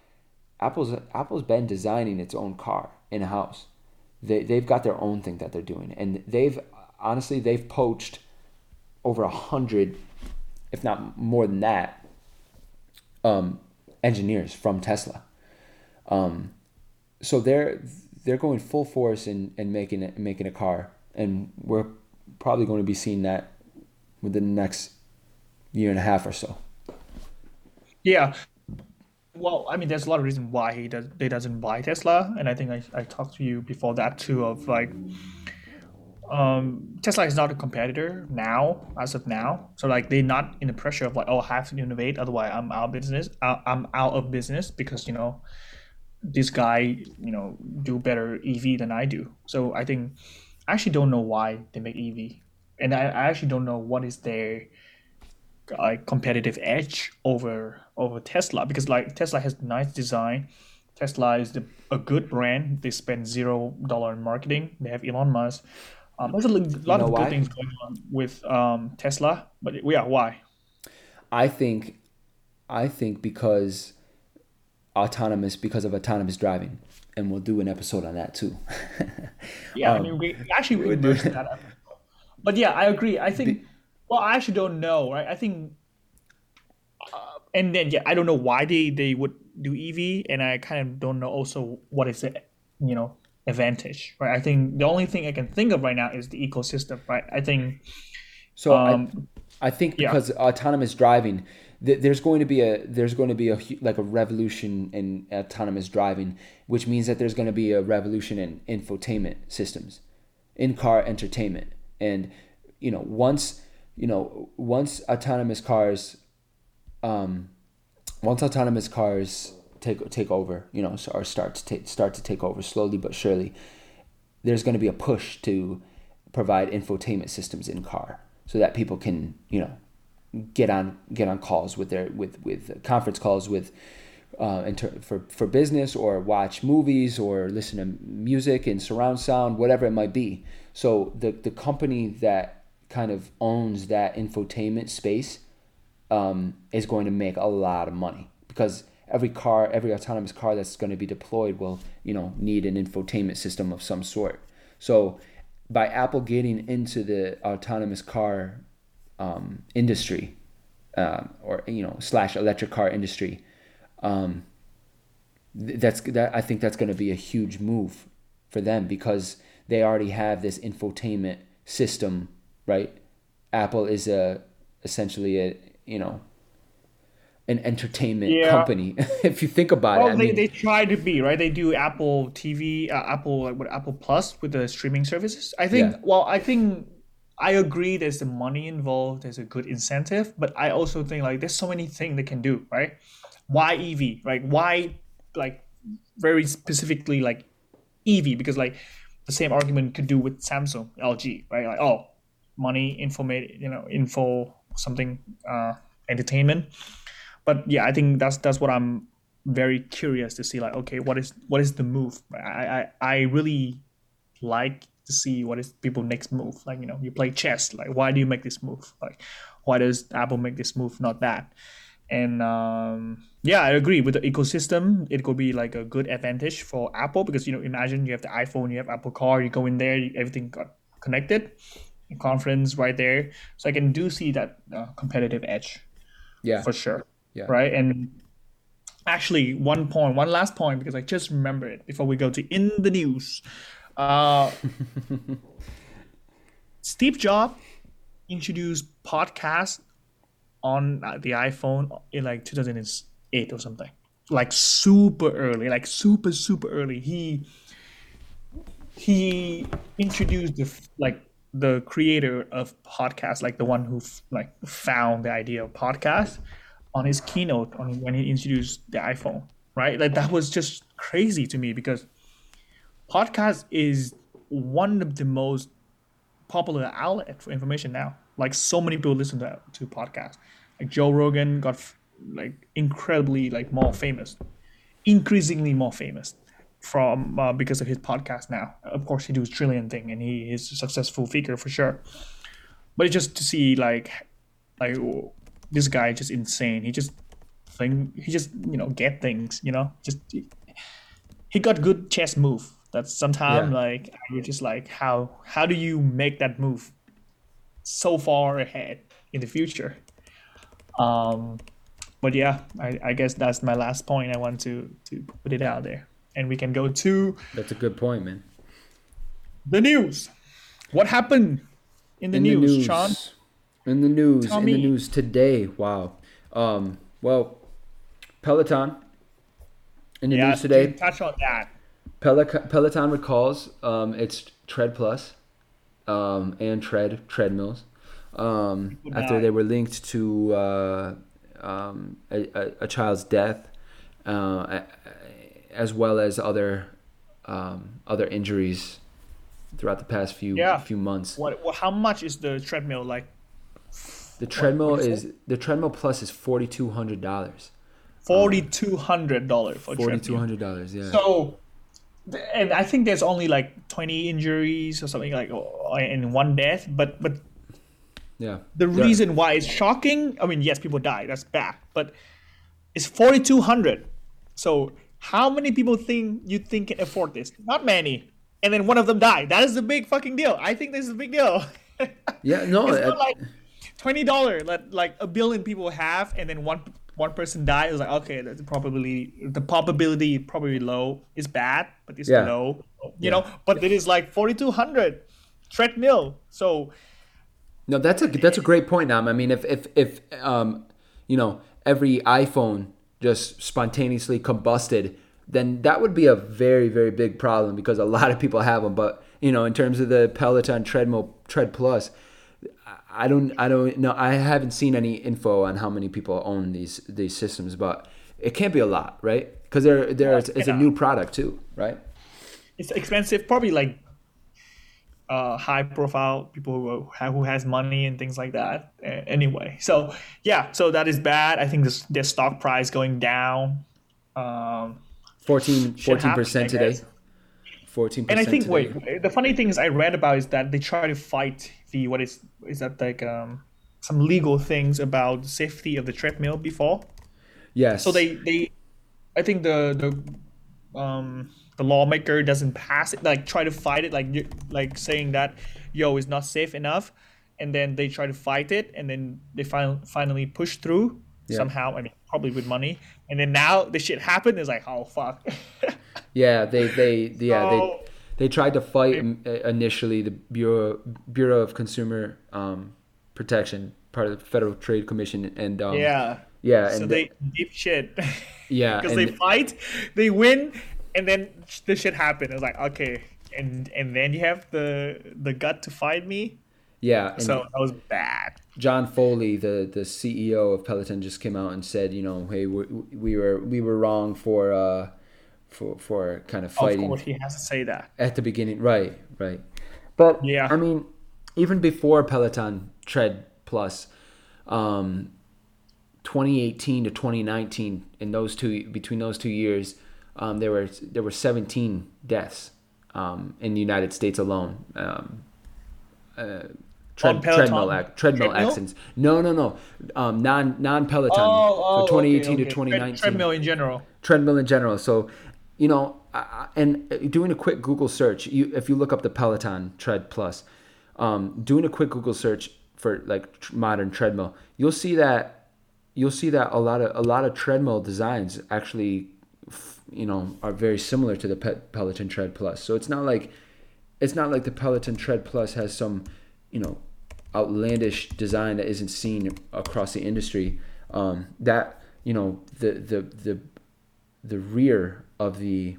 Apple's Apple's been designing its own car in a house. They they've got their own thing that they're doing, and they've honestly they've poached over a hundred if not more than that, um, engineers from Tesla. Um, so they're they're going full force in, in making it making a car, and we're probably going to be seeing that within the next year and a half or so. Yeah. Well, I mean, there's a lot of reason why he does they doesn't buy Tesla, and I think I, I talked to you before that too of like um, Tesla is not a competitor now, as of now. So like they're not in the pressure of like, oh, I have to innovate, otherwise I'm out of business. I'm out of business because you know this guy, you know, do better EV than I do. So I think I actually don't know why they make EV, and I, I actually don't know what is their like competitive edge over over Tesla because like Tesla has nice design. Tesla is the, a good brand. They spend zero dollar in marketing. They have Elon Musk. Um, there's a lot you know of why? good things going on with um, Tesla, but yeah, why? I think, I think because autonomous because of autonomous driving, and we'll do an episode on that too. (laughs) yeah, um, I mean, we actually (laughs) we do that episode. But yeah, I agree. I think. well, I actually don't know, right? I think, uh, and then yeah, I don't know why they they would do EV, and I kind of don't know also what is it, you know, advantage, right? I think the only thing I can think of right now is the ecosystem, right? I think. So um, I, I think because yeah. autonomous driving, th- there's going to be a there's going to be a like a revolution in autonomous driving, which means that there's going to be a revolution in infotainment systems, in car entertainment, and you know once you know once autonomous cars, um, once autonomous cars take take over, you know, or start to take, start to take over slowly but surely. There's going to be a push to provide infotainment systems in car so that people can, you know, get on get on calls with their with with conference calls with uh, inter- for for business or watch movies or listen to music and surround sound, whatever it might be. So the the company that kind of owns that infotainment space um, is going to make a lot of money because every car, every autonomous car that's going to be deployed will, you know, need an infotainment system of some sort. So by Apple getting into the autonomous car um, industry, um, or you know, slash electric car industry, um, that's that. I think that's going to be a huge move for them because they already have this infotainment system, right? Apple is a essentially a you know an entertainment Yeah. company. (laughs) if you think about Well, it, I they, mean, they try to be right. They do Apple TV, uh, Apple like what Apple Plus with the streaming services. I think. Yeah. Well, I think I agree. There's the money involved. There's a good incentive, but I also think like there's so many things they can do. Right? Why EV? Right? Why like very specifically like EV? Because like the same argument could do with Samsung, LG. Right? Like oh, money, information, you know, info, something, uh, entertainment but yeah, I think that's that's what I'm very curious to see. Like, okay, what is what is the move? I I, I really like to see what is people next move. Like, you know, you play chess. Like, why do you make this move? Like, why does Apple make this move, not that? And um, yeah, I agree with the ecosystem. It could be like a good advantage for Apple because you know, imagine you have the iPhone, you have Apple Car, you go in there, everything got connected, conference right there. So I can do see that uh, competitive edge yeah, for sure. Yeah. Right. And actually, one point, one last point, because I just remember it before we go to in the news. Uh, (laughs) Steve Jobs introduced podcast on uh, the iPhone in like 2008 or something, like super early, like super super early. He he introduced the like the creator of podcast, like the one who like found the idea of podcast, on his keynote on when he introduced the iPhone. Right, like that was just crazy to me because podcast is one of the most popular outlet for information now. Like so many people listen to to podcasts. Like Joe Rogan got like incredibly like more famous, increasingly more famous from uh, because of his podcast now. Of course, he does trillion thing and he is a successful figure for sure. But it's just to see like like oh, this guy just insane. He just thing he just you know get things you know just he got good chess move. That's sometimes Yeah. like was just like how how do you make that move so far ahead in the future? Um, but yeah, I, I guess that's my last point. I want to to put it out there, and we can go to that's a good point, man. the news. What happened in the, in news, the news, Sean? In the news, Tell in me. the news today. Wow. Um. Well, Peloton. In the Yeah, news today, touch on that. Peloton, Peloton recalls um, its Tread Plus um, and Tread treadmills um, after they were linked to uh, um, a, a, a child's death, uh, as well as other um, other injuries throughout the past few Yeah. few months. What, what? How much is the treadmill like? The treadmill what is is the treadmill plus is forty two hundred dollars. Forty two hundred dollars for Forty two hundred dollars, yeah. So, and I think there's only like twenty injuries or something like, and one death. But but yeah. the Yeah. reason why it's shocking, I mean, yes, people die. That's bad. But it's forty two hundred. So how many people think you think can afford this? Not many. And then one of them died. That is a big fucking deal. I think this is a big deal. Yeah, no, (laughs) it's not like twenty dollar that like a billion people have, and then one one person died. It was like okay, the probability the probability probably low is bad, but it's Yeah. low, you Yeah. know. But it is like forty two hundred treadmill. So No, that's a that's a great point, Nam. I mean, if if if um, you know, every iPhone just spontaneously combusted, then that would be a very very big problem because a lot of people have them. But you know, in terms of the Peloton treadmill Tread Plus, I don't I don't know. I haven't seen any info on how many people own these these systems, but it can't be a lot, right? Because they're they're it's, it's a new product too, right? it's expensive. Probably like uh, high profile people who have, who has money and things like that. Uh, anyway, so yeah, so that is bad. I think this, their stock price going down. Um, 14 Shit happens, percent today. Guess. Fourteen and. I think wait, the funny thing is I read about is that they try to fight the what is is that like um some legal things about safety of the treadmill before. yes. So they they I think the the um the lawmaker doesn't pass it like try to fight it like like saying that yo is not safe enough and then they try to fight it and then they fin- finally push through Yeah. somehow I mean probably with money. And then now this shit happened. It's like, oh fuck. (laughs) Yeah, they they yeah So- they they tried to fight um, initially the Bureau Bureau of Consumer um, Protection, part of the Federal Trade Commission, and um, yeah. yeah, So and they deep shit. (laughs) yeah, because they fight, they win, and then this shit happened. It's like okay, and and then you have the the gut to fight me. Yeah, So that was bad. John Foley, the the CEO of Peloton, just came out and said, you know, hey, we, we were we were wrong for uh for for kind of fighting. Of course, he has to say that. at the beginning, right, right. But Yeah. I mean, even before Peloton Tread Plus, um, 2018 to 2019, in those two between those two years, um, there were there were 17 deaths um, in the United States alone. Um, uh, tread, On treadmill, ac- treadmill treadmill? accidents. No, no, no. Um, non non Peloton. Oh, oh, so 2018 okay, okay. to Tread- 2019 Treadmill in general. treadmill in general. So, you know, I- I- and doing a quick Google search, you if you look up the Peloton Tread Plus, um, doing a quick Google search for like tr- modern treadmill, you'll see that you'll see that a lot of a lot of treadmill designs actually, f- you know, are very similar to the Pe- Peloton Tread Plus. So it's not like it's not like the Peloton Tread Plus has some, you know, outlandish design that isn't seen across the industry. Um, that you know the the the the rear of the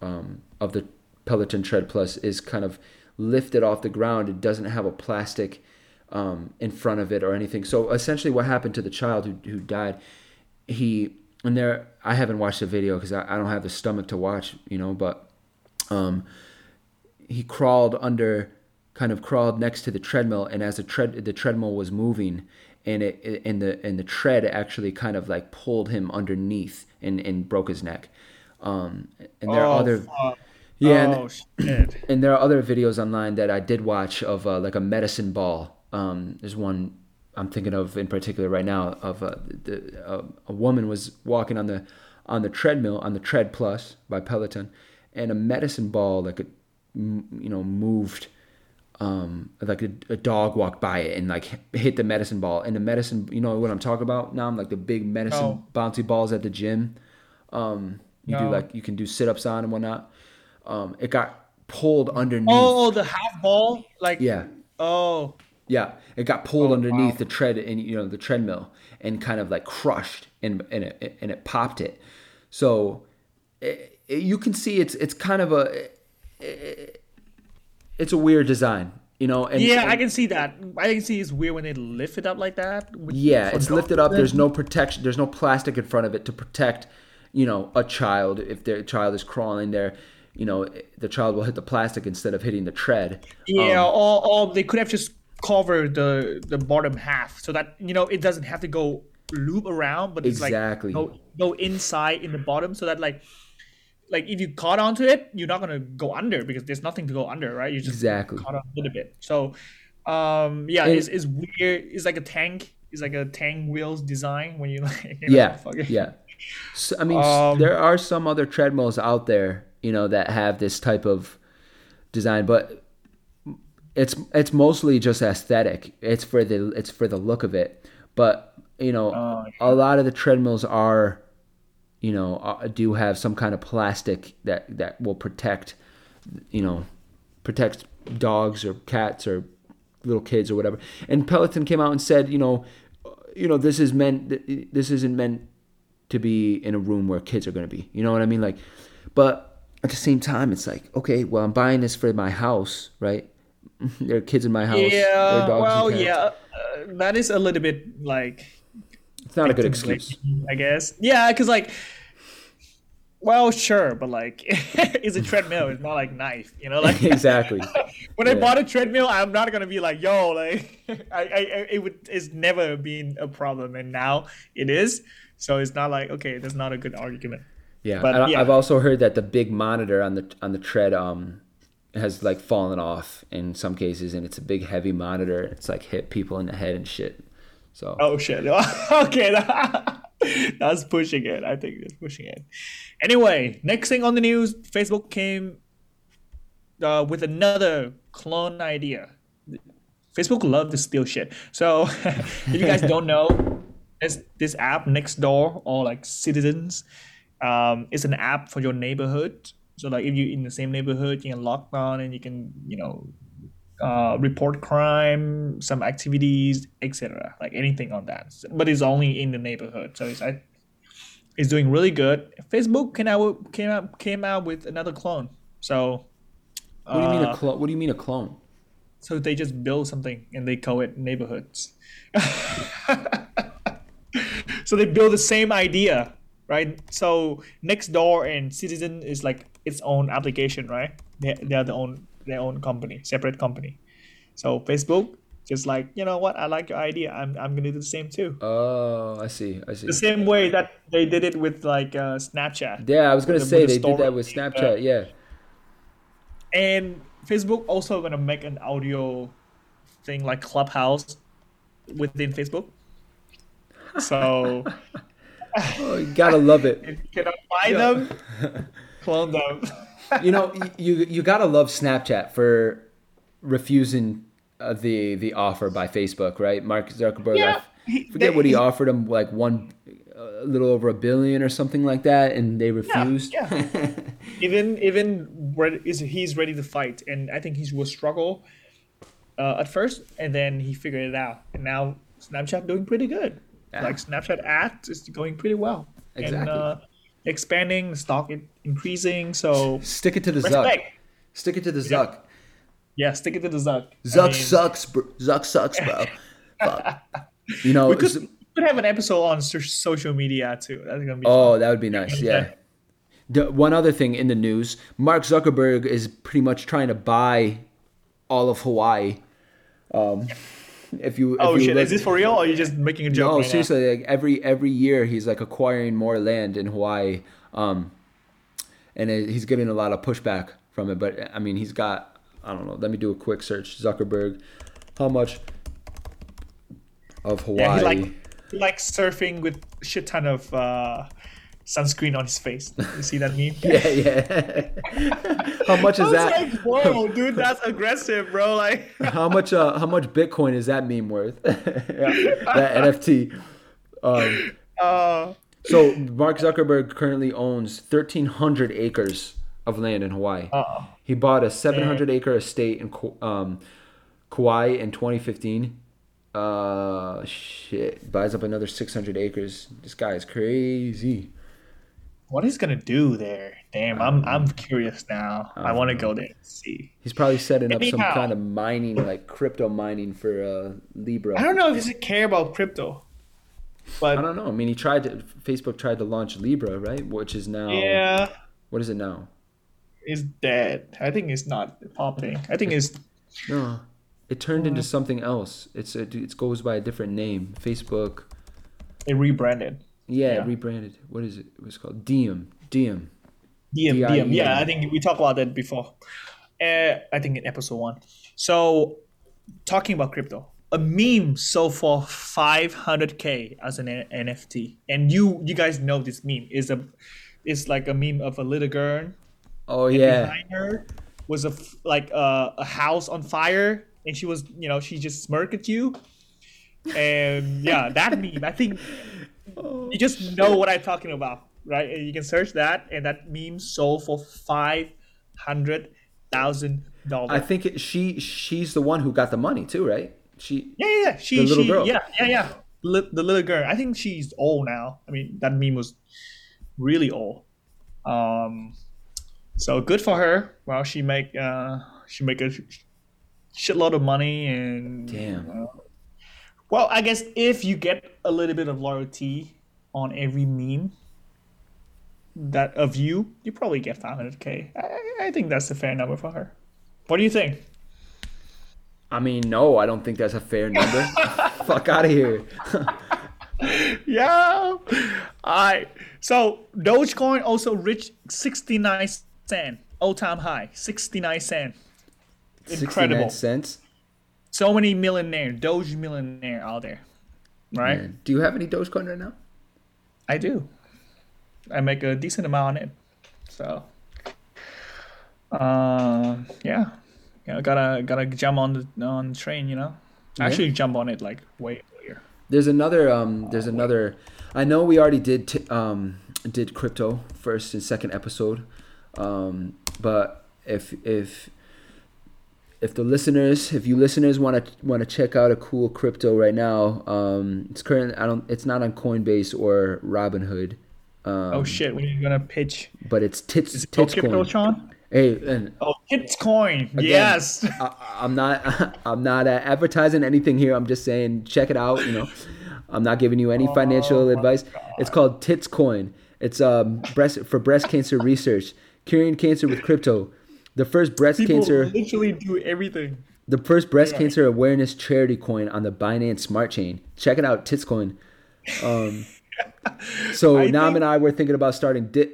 um, of the Peloton Tread Plus is kind of lifted off the ground. It doesn't have a plastic um, in front of it or anything. So essentially, what happened to the child who who died? He and there I haven't watched the video because I, I don't have the stomach to watch, you know, but um, he crawled under kind of crawled next to the treadmill and as the tread the treadmill was moving and it, and the and the tread actually kind of like pulled him underneath and, and broke his neck um and there are Oh, other fuck. yeah and, Oh shit. and there are other videos online that I did watch of uh, like a medicine ball. Um, there's one I'm thinking of in particular right now of uh, the, uh, a woman was walking on the on the treadmill on the Tread Plus by Peloton, and a medicine ball like a you know moved. Um, like a, a dog walked by it and like hit the medicine ball and the medicine you know what I'm talking about now I'm like the big medicine No. bouncy balls at the gym um, you do like you can do sit-ups on and whatnot um, it got pulled underneath. Oh, the half ball, like Yeah, Oh, yeah, it got pulled Oh, underneath wow. the tread and you know the treadmill and kind of like crushed and and it and it popped it. So it, it- you can see it's it's kind of a it's a weird design, you know. And yeah, and- I can see that. I can see it's weird when they lift it up like that. Yeah, it's no lifted up. There's no protection. There's no plastic in front of it to protect, you know, a child if their child is crawling there. You know, the child will hit the plastic instead of hitting the tread. Yeah, Um, or, or they could have just covered the the bottom half so that you know it doesn't have to go loop around, but it's Exactly. like go go inside in the bottom so that like like if you caught onto it, you're not gonna go under because there's nothing to go under, right? You just Exactly. caught on a little bit. So um yeah, And- it's, it's weird. It's like a tank. It's like a tank wheels design when you (laughs) like you know, yeah, fucking- yeah. So, I mean, Um, there are some other treadmills out there, you know, that have this type of design, but it's it's mostly just aesthetic. It's for the it's for the look of it. But you know, Oh, a lot of the treadmills are, you know, uh, do have some kind of plastic that that will protect, you know, protect dogs or cats or little kids or whatever. And Peloton came out and said, you know, you know, this is meant. This isn't meant to be in a room where kids are going to be. You know what I mean? Like, but at the same time, it's like, okay, well, I'm buying this for my house, right? (laughs) there are kids in my house. Yeah, dogs well, yeah, uh, that is a little bit like It's not a good excuse. I guess. Yeah, because like, well, sure, but like, (laughs) it's a treadmill. It's not like knife, you know. Like (laughs) exactly. (laughs) when I bought a treadmill, I'm not gonna be like, yo, like, I, I, it would, it's never been a problem, and now it is. So it's not like, okay, that's not a good argument. Yeah, But, yeah. I've also heard that the big monitor on the on the tread um has like fallen off in some cases, and it's a big heavy monitor. It's like hit people in the head and shit. So Oh shit. (laughs) okay, (laughs) that's pushing it. I think that's pushing it. Anyway, next thing on the news, Facebook came uh, with another clone idea. Facebook love to steal shit. So (laughs) if you guys don't know, There's this app Nextdoor or like Citizens. Um, it's an app for your neighborhood. So like if you're in the same neighborhood, you can log on and you can you know uh, report crime, some activities, etc. Like anything on that. But it's only in the neighborhood. So it's I, it's doing really good. Facebook came out came out came out with another clone. So What do you mean uh, a clone? What do you mean a clone? so they just build something and they call it neighborhoods. (laughs) so they build the same idea, right? So Nextdoor and Citizen is like its own application, right? They they are the own their own company, separate company. So Facebook just like you know what I like your idea. I'm I'm gonna do the same too. Oh, I see. I see. The same way that they did it with like uh, Snapchat. Yeah, I was gonna the- say the they did that with uh, Snapchat. Yeah. And Facebook also gonna make an audio thing like Clubhouse within Facebook. So (laughs) Oh, you gotta love it. (laughs) if you cannot buy them, (laughs) clone them. You know, you you gotta love Snapchat for refusing uh, the the offer by Facebook, right? Mark Zuckerberg. I Yeah, he- forget what he he- offered him, like one, a little over a billion or something like that, and they refused. yeah. (laughs) even even where is he's ready to fight, and I think he will struggle uh, at first, and then he figured it out, and now Snapchat doing pretty good. Yeah. Like Snapchat ads is going pretty well, and Exactly. uh, expanding, the stock increasing. So Stick it to the Zuck. Stick it to the Zuck. Yeah, stick it to the Zuck. I Zuck mean, sucks, bro. Zuck sucks, bro. (laughs) You know. We could, we could have an episode on social media too. That's gonna be. Oh, fun. that would be nice. Yeah. The, one other thing in the news: Mark Zuckerberg is pretty much trying to buy all of Hawaii. Um, if you, if Oh you shit! look- Is this for real, or are you just making a joke? no, right now? seriously, like every every year he's like acquiring more land in Hawaii, um, and it, he's getting a lot of pushback from it. But I mean, he's got I don't know. Let me do a quick search. Zuckerberg, how much of Hawaii? Yeah, he like he likes surfing with shit ton of uh, sunscreen on his face. You see that meme? (laughs) yeah, yeah. (laughs) how much is that? like, whoa, (laughs) dude, that's aggressive, bro. Like, how much uh how much bitcoin is that meme worth that nft um uh, so mark zuckerberg currently owns 1300 acres of land in hawaii uh, he bought a 700 acre estate in um kauai in 2015 uh shit buys up another 600 acres this guy is crazy what he's gonna do there? Damn, I'm um, I'm curious now. I want to go um, there and see. he's probably setting up some kind of mining like crypto mining for uh libra I don't know if he care about crypto, but I don't know. I mean, he tried to. Facebook tried to launch Libra, right? Which is now. yeah, What is it now? it's dead. I think it's not popping. I think it's No, it turned into uh. something else. It's it goes by a different name. Facebook. it rebranded. Yeah, Yeah. rebranded. What is it? It was called Diem. Diem. DM, DIEM. DM. Yeah, I think we talked about that before. Uh, I think in episode one. So, talking about crypto, a meme sold for 500k as an NFT, and you you guys know this meme is a it's like a meme of a little girl. Oh yeah. Behind her was a like a, a house on fire, and she was you know she just smirked at you, and yeah, that meme. I think you just know what I'm talking about, right? And you can search that, and that meme sold for five hundred thousand dollars. I think it, she she's the one who got the money too, right? She. Yeah, yeah, yeah. She, The little she, girl. Yeah, yeah, yeah. Li- the little girl. I think she's old now. I mean, that meme was really old. Um, so good for her. Well, she make uh she make a sh- shitload of money and Damn. Well, I guess if you get a little bit of loyalty on every meme that of you, you probably get 500k. I, I think that's a fair number for her. What do you think? I mean, no, I don't think that's a fair number. (laughs) Fuck out of here. (laughs) Yeah. All right. So Dogecoin also reached 69 cent, all time high, 69 cent. Incredible. 69 cents. So many millionaire, Doge millionaire out there, right? Man, Do you have any Dogecoin right now? I do. I make a decent amount on it. So, uh, yeah, yeah, gotta gotta jump on the on the train, you know. Yeah. Actually, jump on it like way earlier. there's another um there's another I know we already did t- um did crypto first and second episode. Um but if if if the listeners, if you listeners want to want to check out a cool crypto right now, um, it's current. I don't. It's not on Coinbase or Robinhood. Um, oh shit! When are you gonna pitch? But it's tits Is it tits crypto, coin. Sean? Hey, and Oh, Titscoin. Yes. I, I'm not. (laughs) I'm not uh, advertising anything here. I'm just saying, check it out. You know, I'm not giving you any financial Oh advice. It's called Tits Coin. It's um breast for breast cancer research, curing cancer with crypto. The first breast People cancer, literally do everything. the first breast Yeah. cancer awareness charity coin on the Binance Smart Chain. Check it out, Tits Coin. Um, (laughs) so I Nam think- and I were thinking about starting. Di-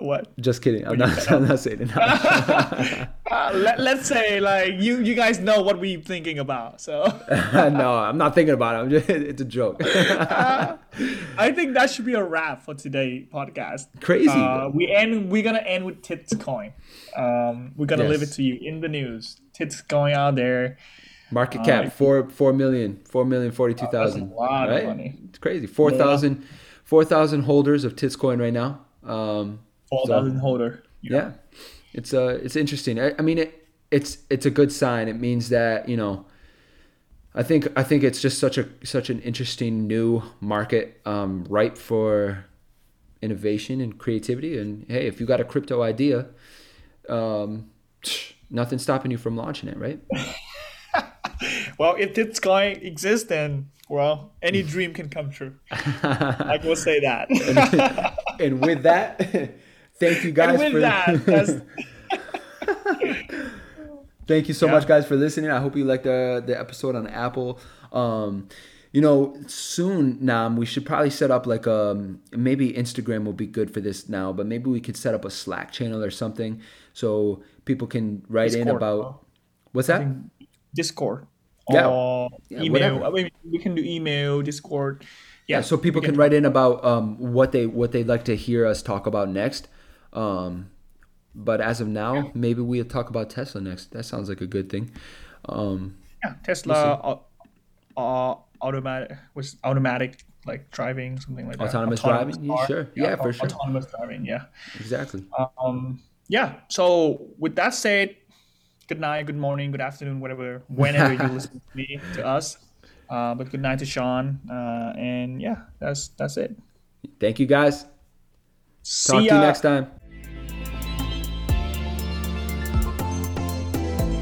What? just kidding. I'm not. I'm not saying it. (laughs) Uh, let, let's say like you you guys know what we're thinking about. So (laughs) no, I'm not thinking about it. I'm just, (laughs) it's a joke. I think that should be a wrap for today podcast. Crazy. Uh, we end. We're gonna end with tits coin. Um, we're gonna leave it to you in the news. Tits going out there. Market cap Uh, four four million, four million forty two thousand. That's a lot of right? money. It's crazy. 4,000 4,000 holders of Titscoin right now. Um, Four So- holder. you know? yeah, it's uh it's interesting. I, I mean it it's it's a good sign. It means that you know. I think I think it's just such a such an interesting new market, um, ripe for innovation and creativity. And hey, if you got a crypto idea, um, (sniffs) nothing's stopping you from launching it, right? (laughs) Well, if tits coin exists, then well, any (laughs) dream can come true. I will say that. and with that, (laughs) thank you guys with for that, (laughs) that's, thank you so Yeah. much guys for listening. I hope you liked the the episode on Apple. Um, you know, soon Nam, we should probably set up like um maybe Instagram will be good for this now, but maybe we could set up a Slack channel or something so people can write in about uh, what's that? Discord. Yeah. Or Yeah, email. I mean, we can do email, Discord. Yeah, so people can write in about um, what they what they'd like to hear us talk about next. Um, but as of now, maybe we'll talk about Tesla next. That sounds like a good thing. Um, Yeah, Tesla uh, uh, automatic was automatic like driving something like that. Autonomous driving? Yeah, car. sure. Yeah, for au- sure. Autonomous driving. Yeah. exactly. Um. Yeah. So with that said, good night, good morning, good afternoon, whatever, whenever you (laughs) listen to me to us. Uh, but good night to Sean. Uh, and yeah, that's that's it. Thank you guys. See Talk to you next time.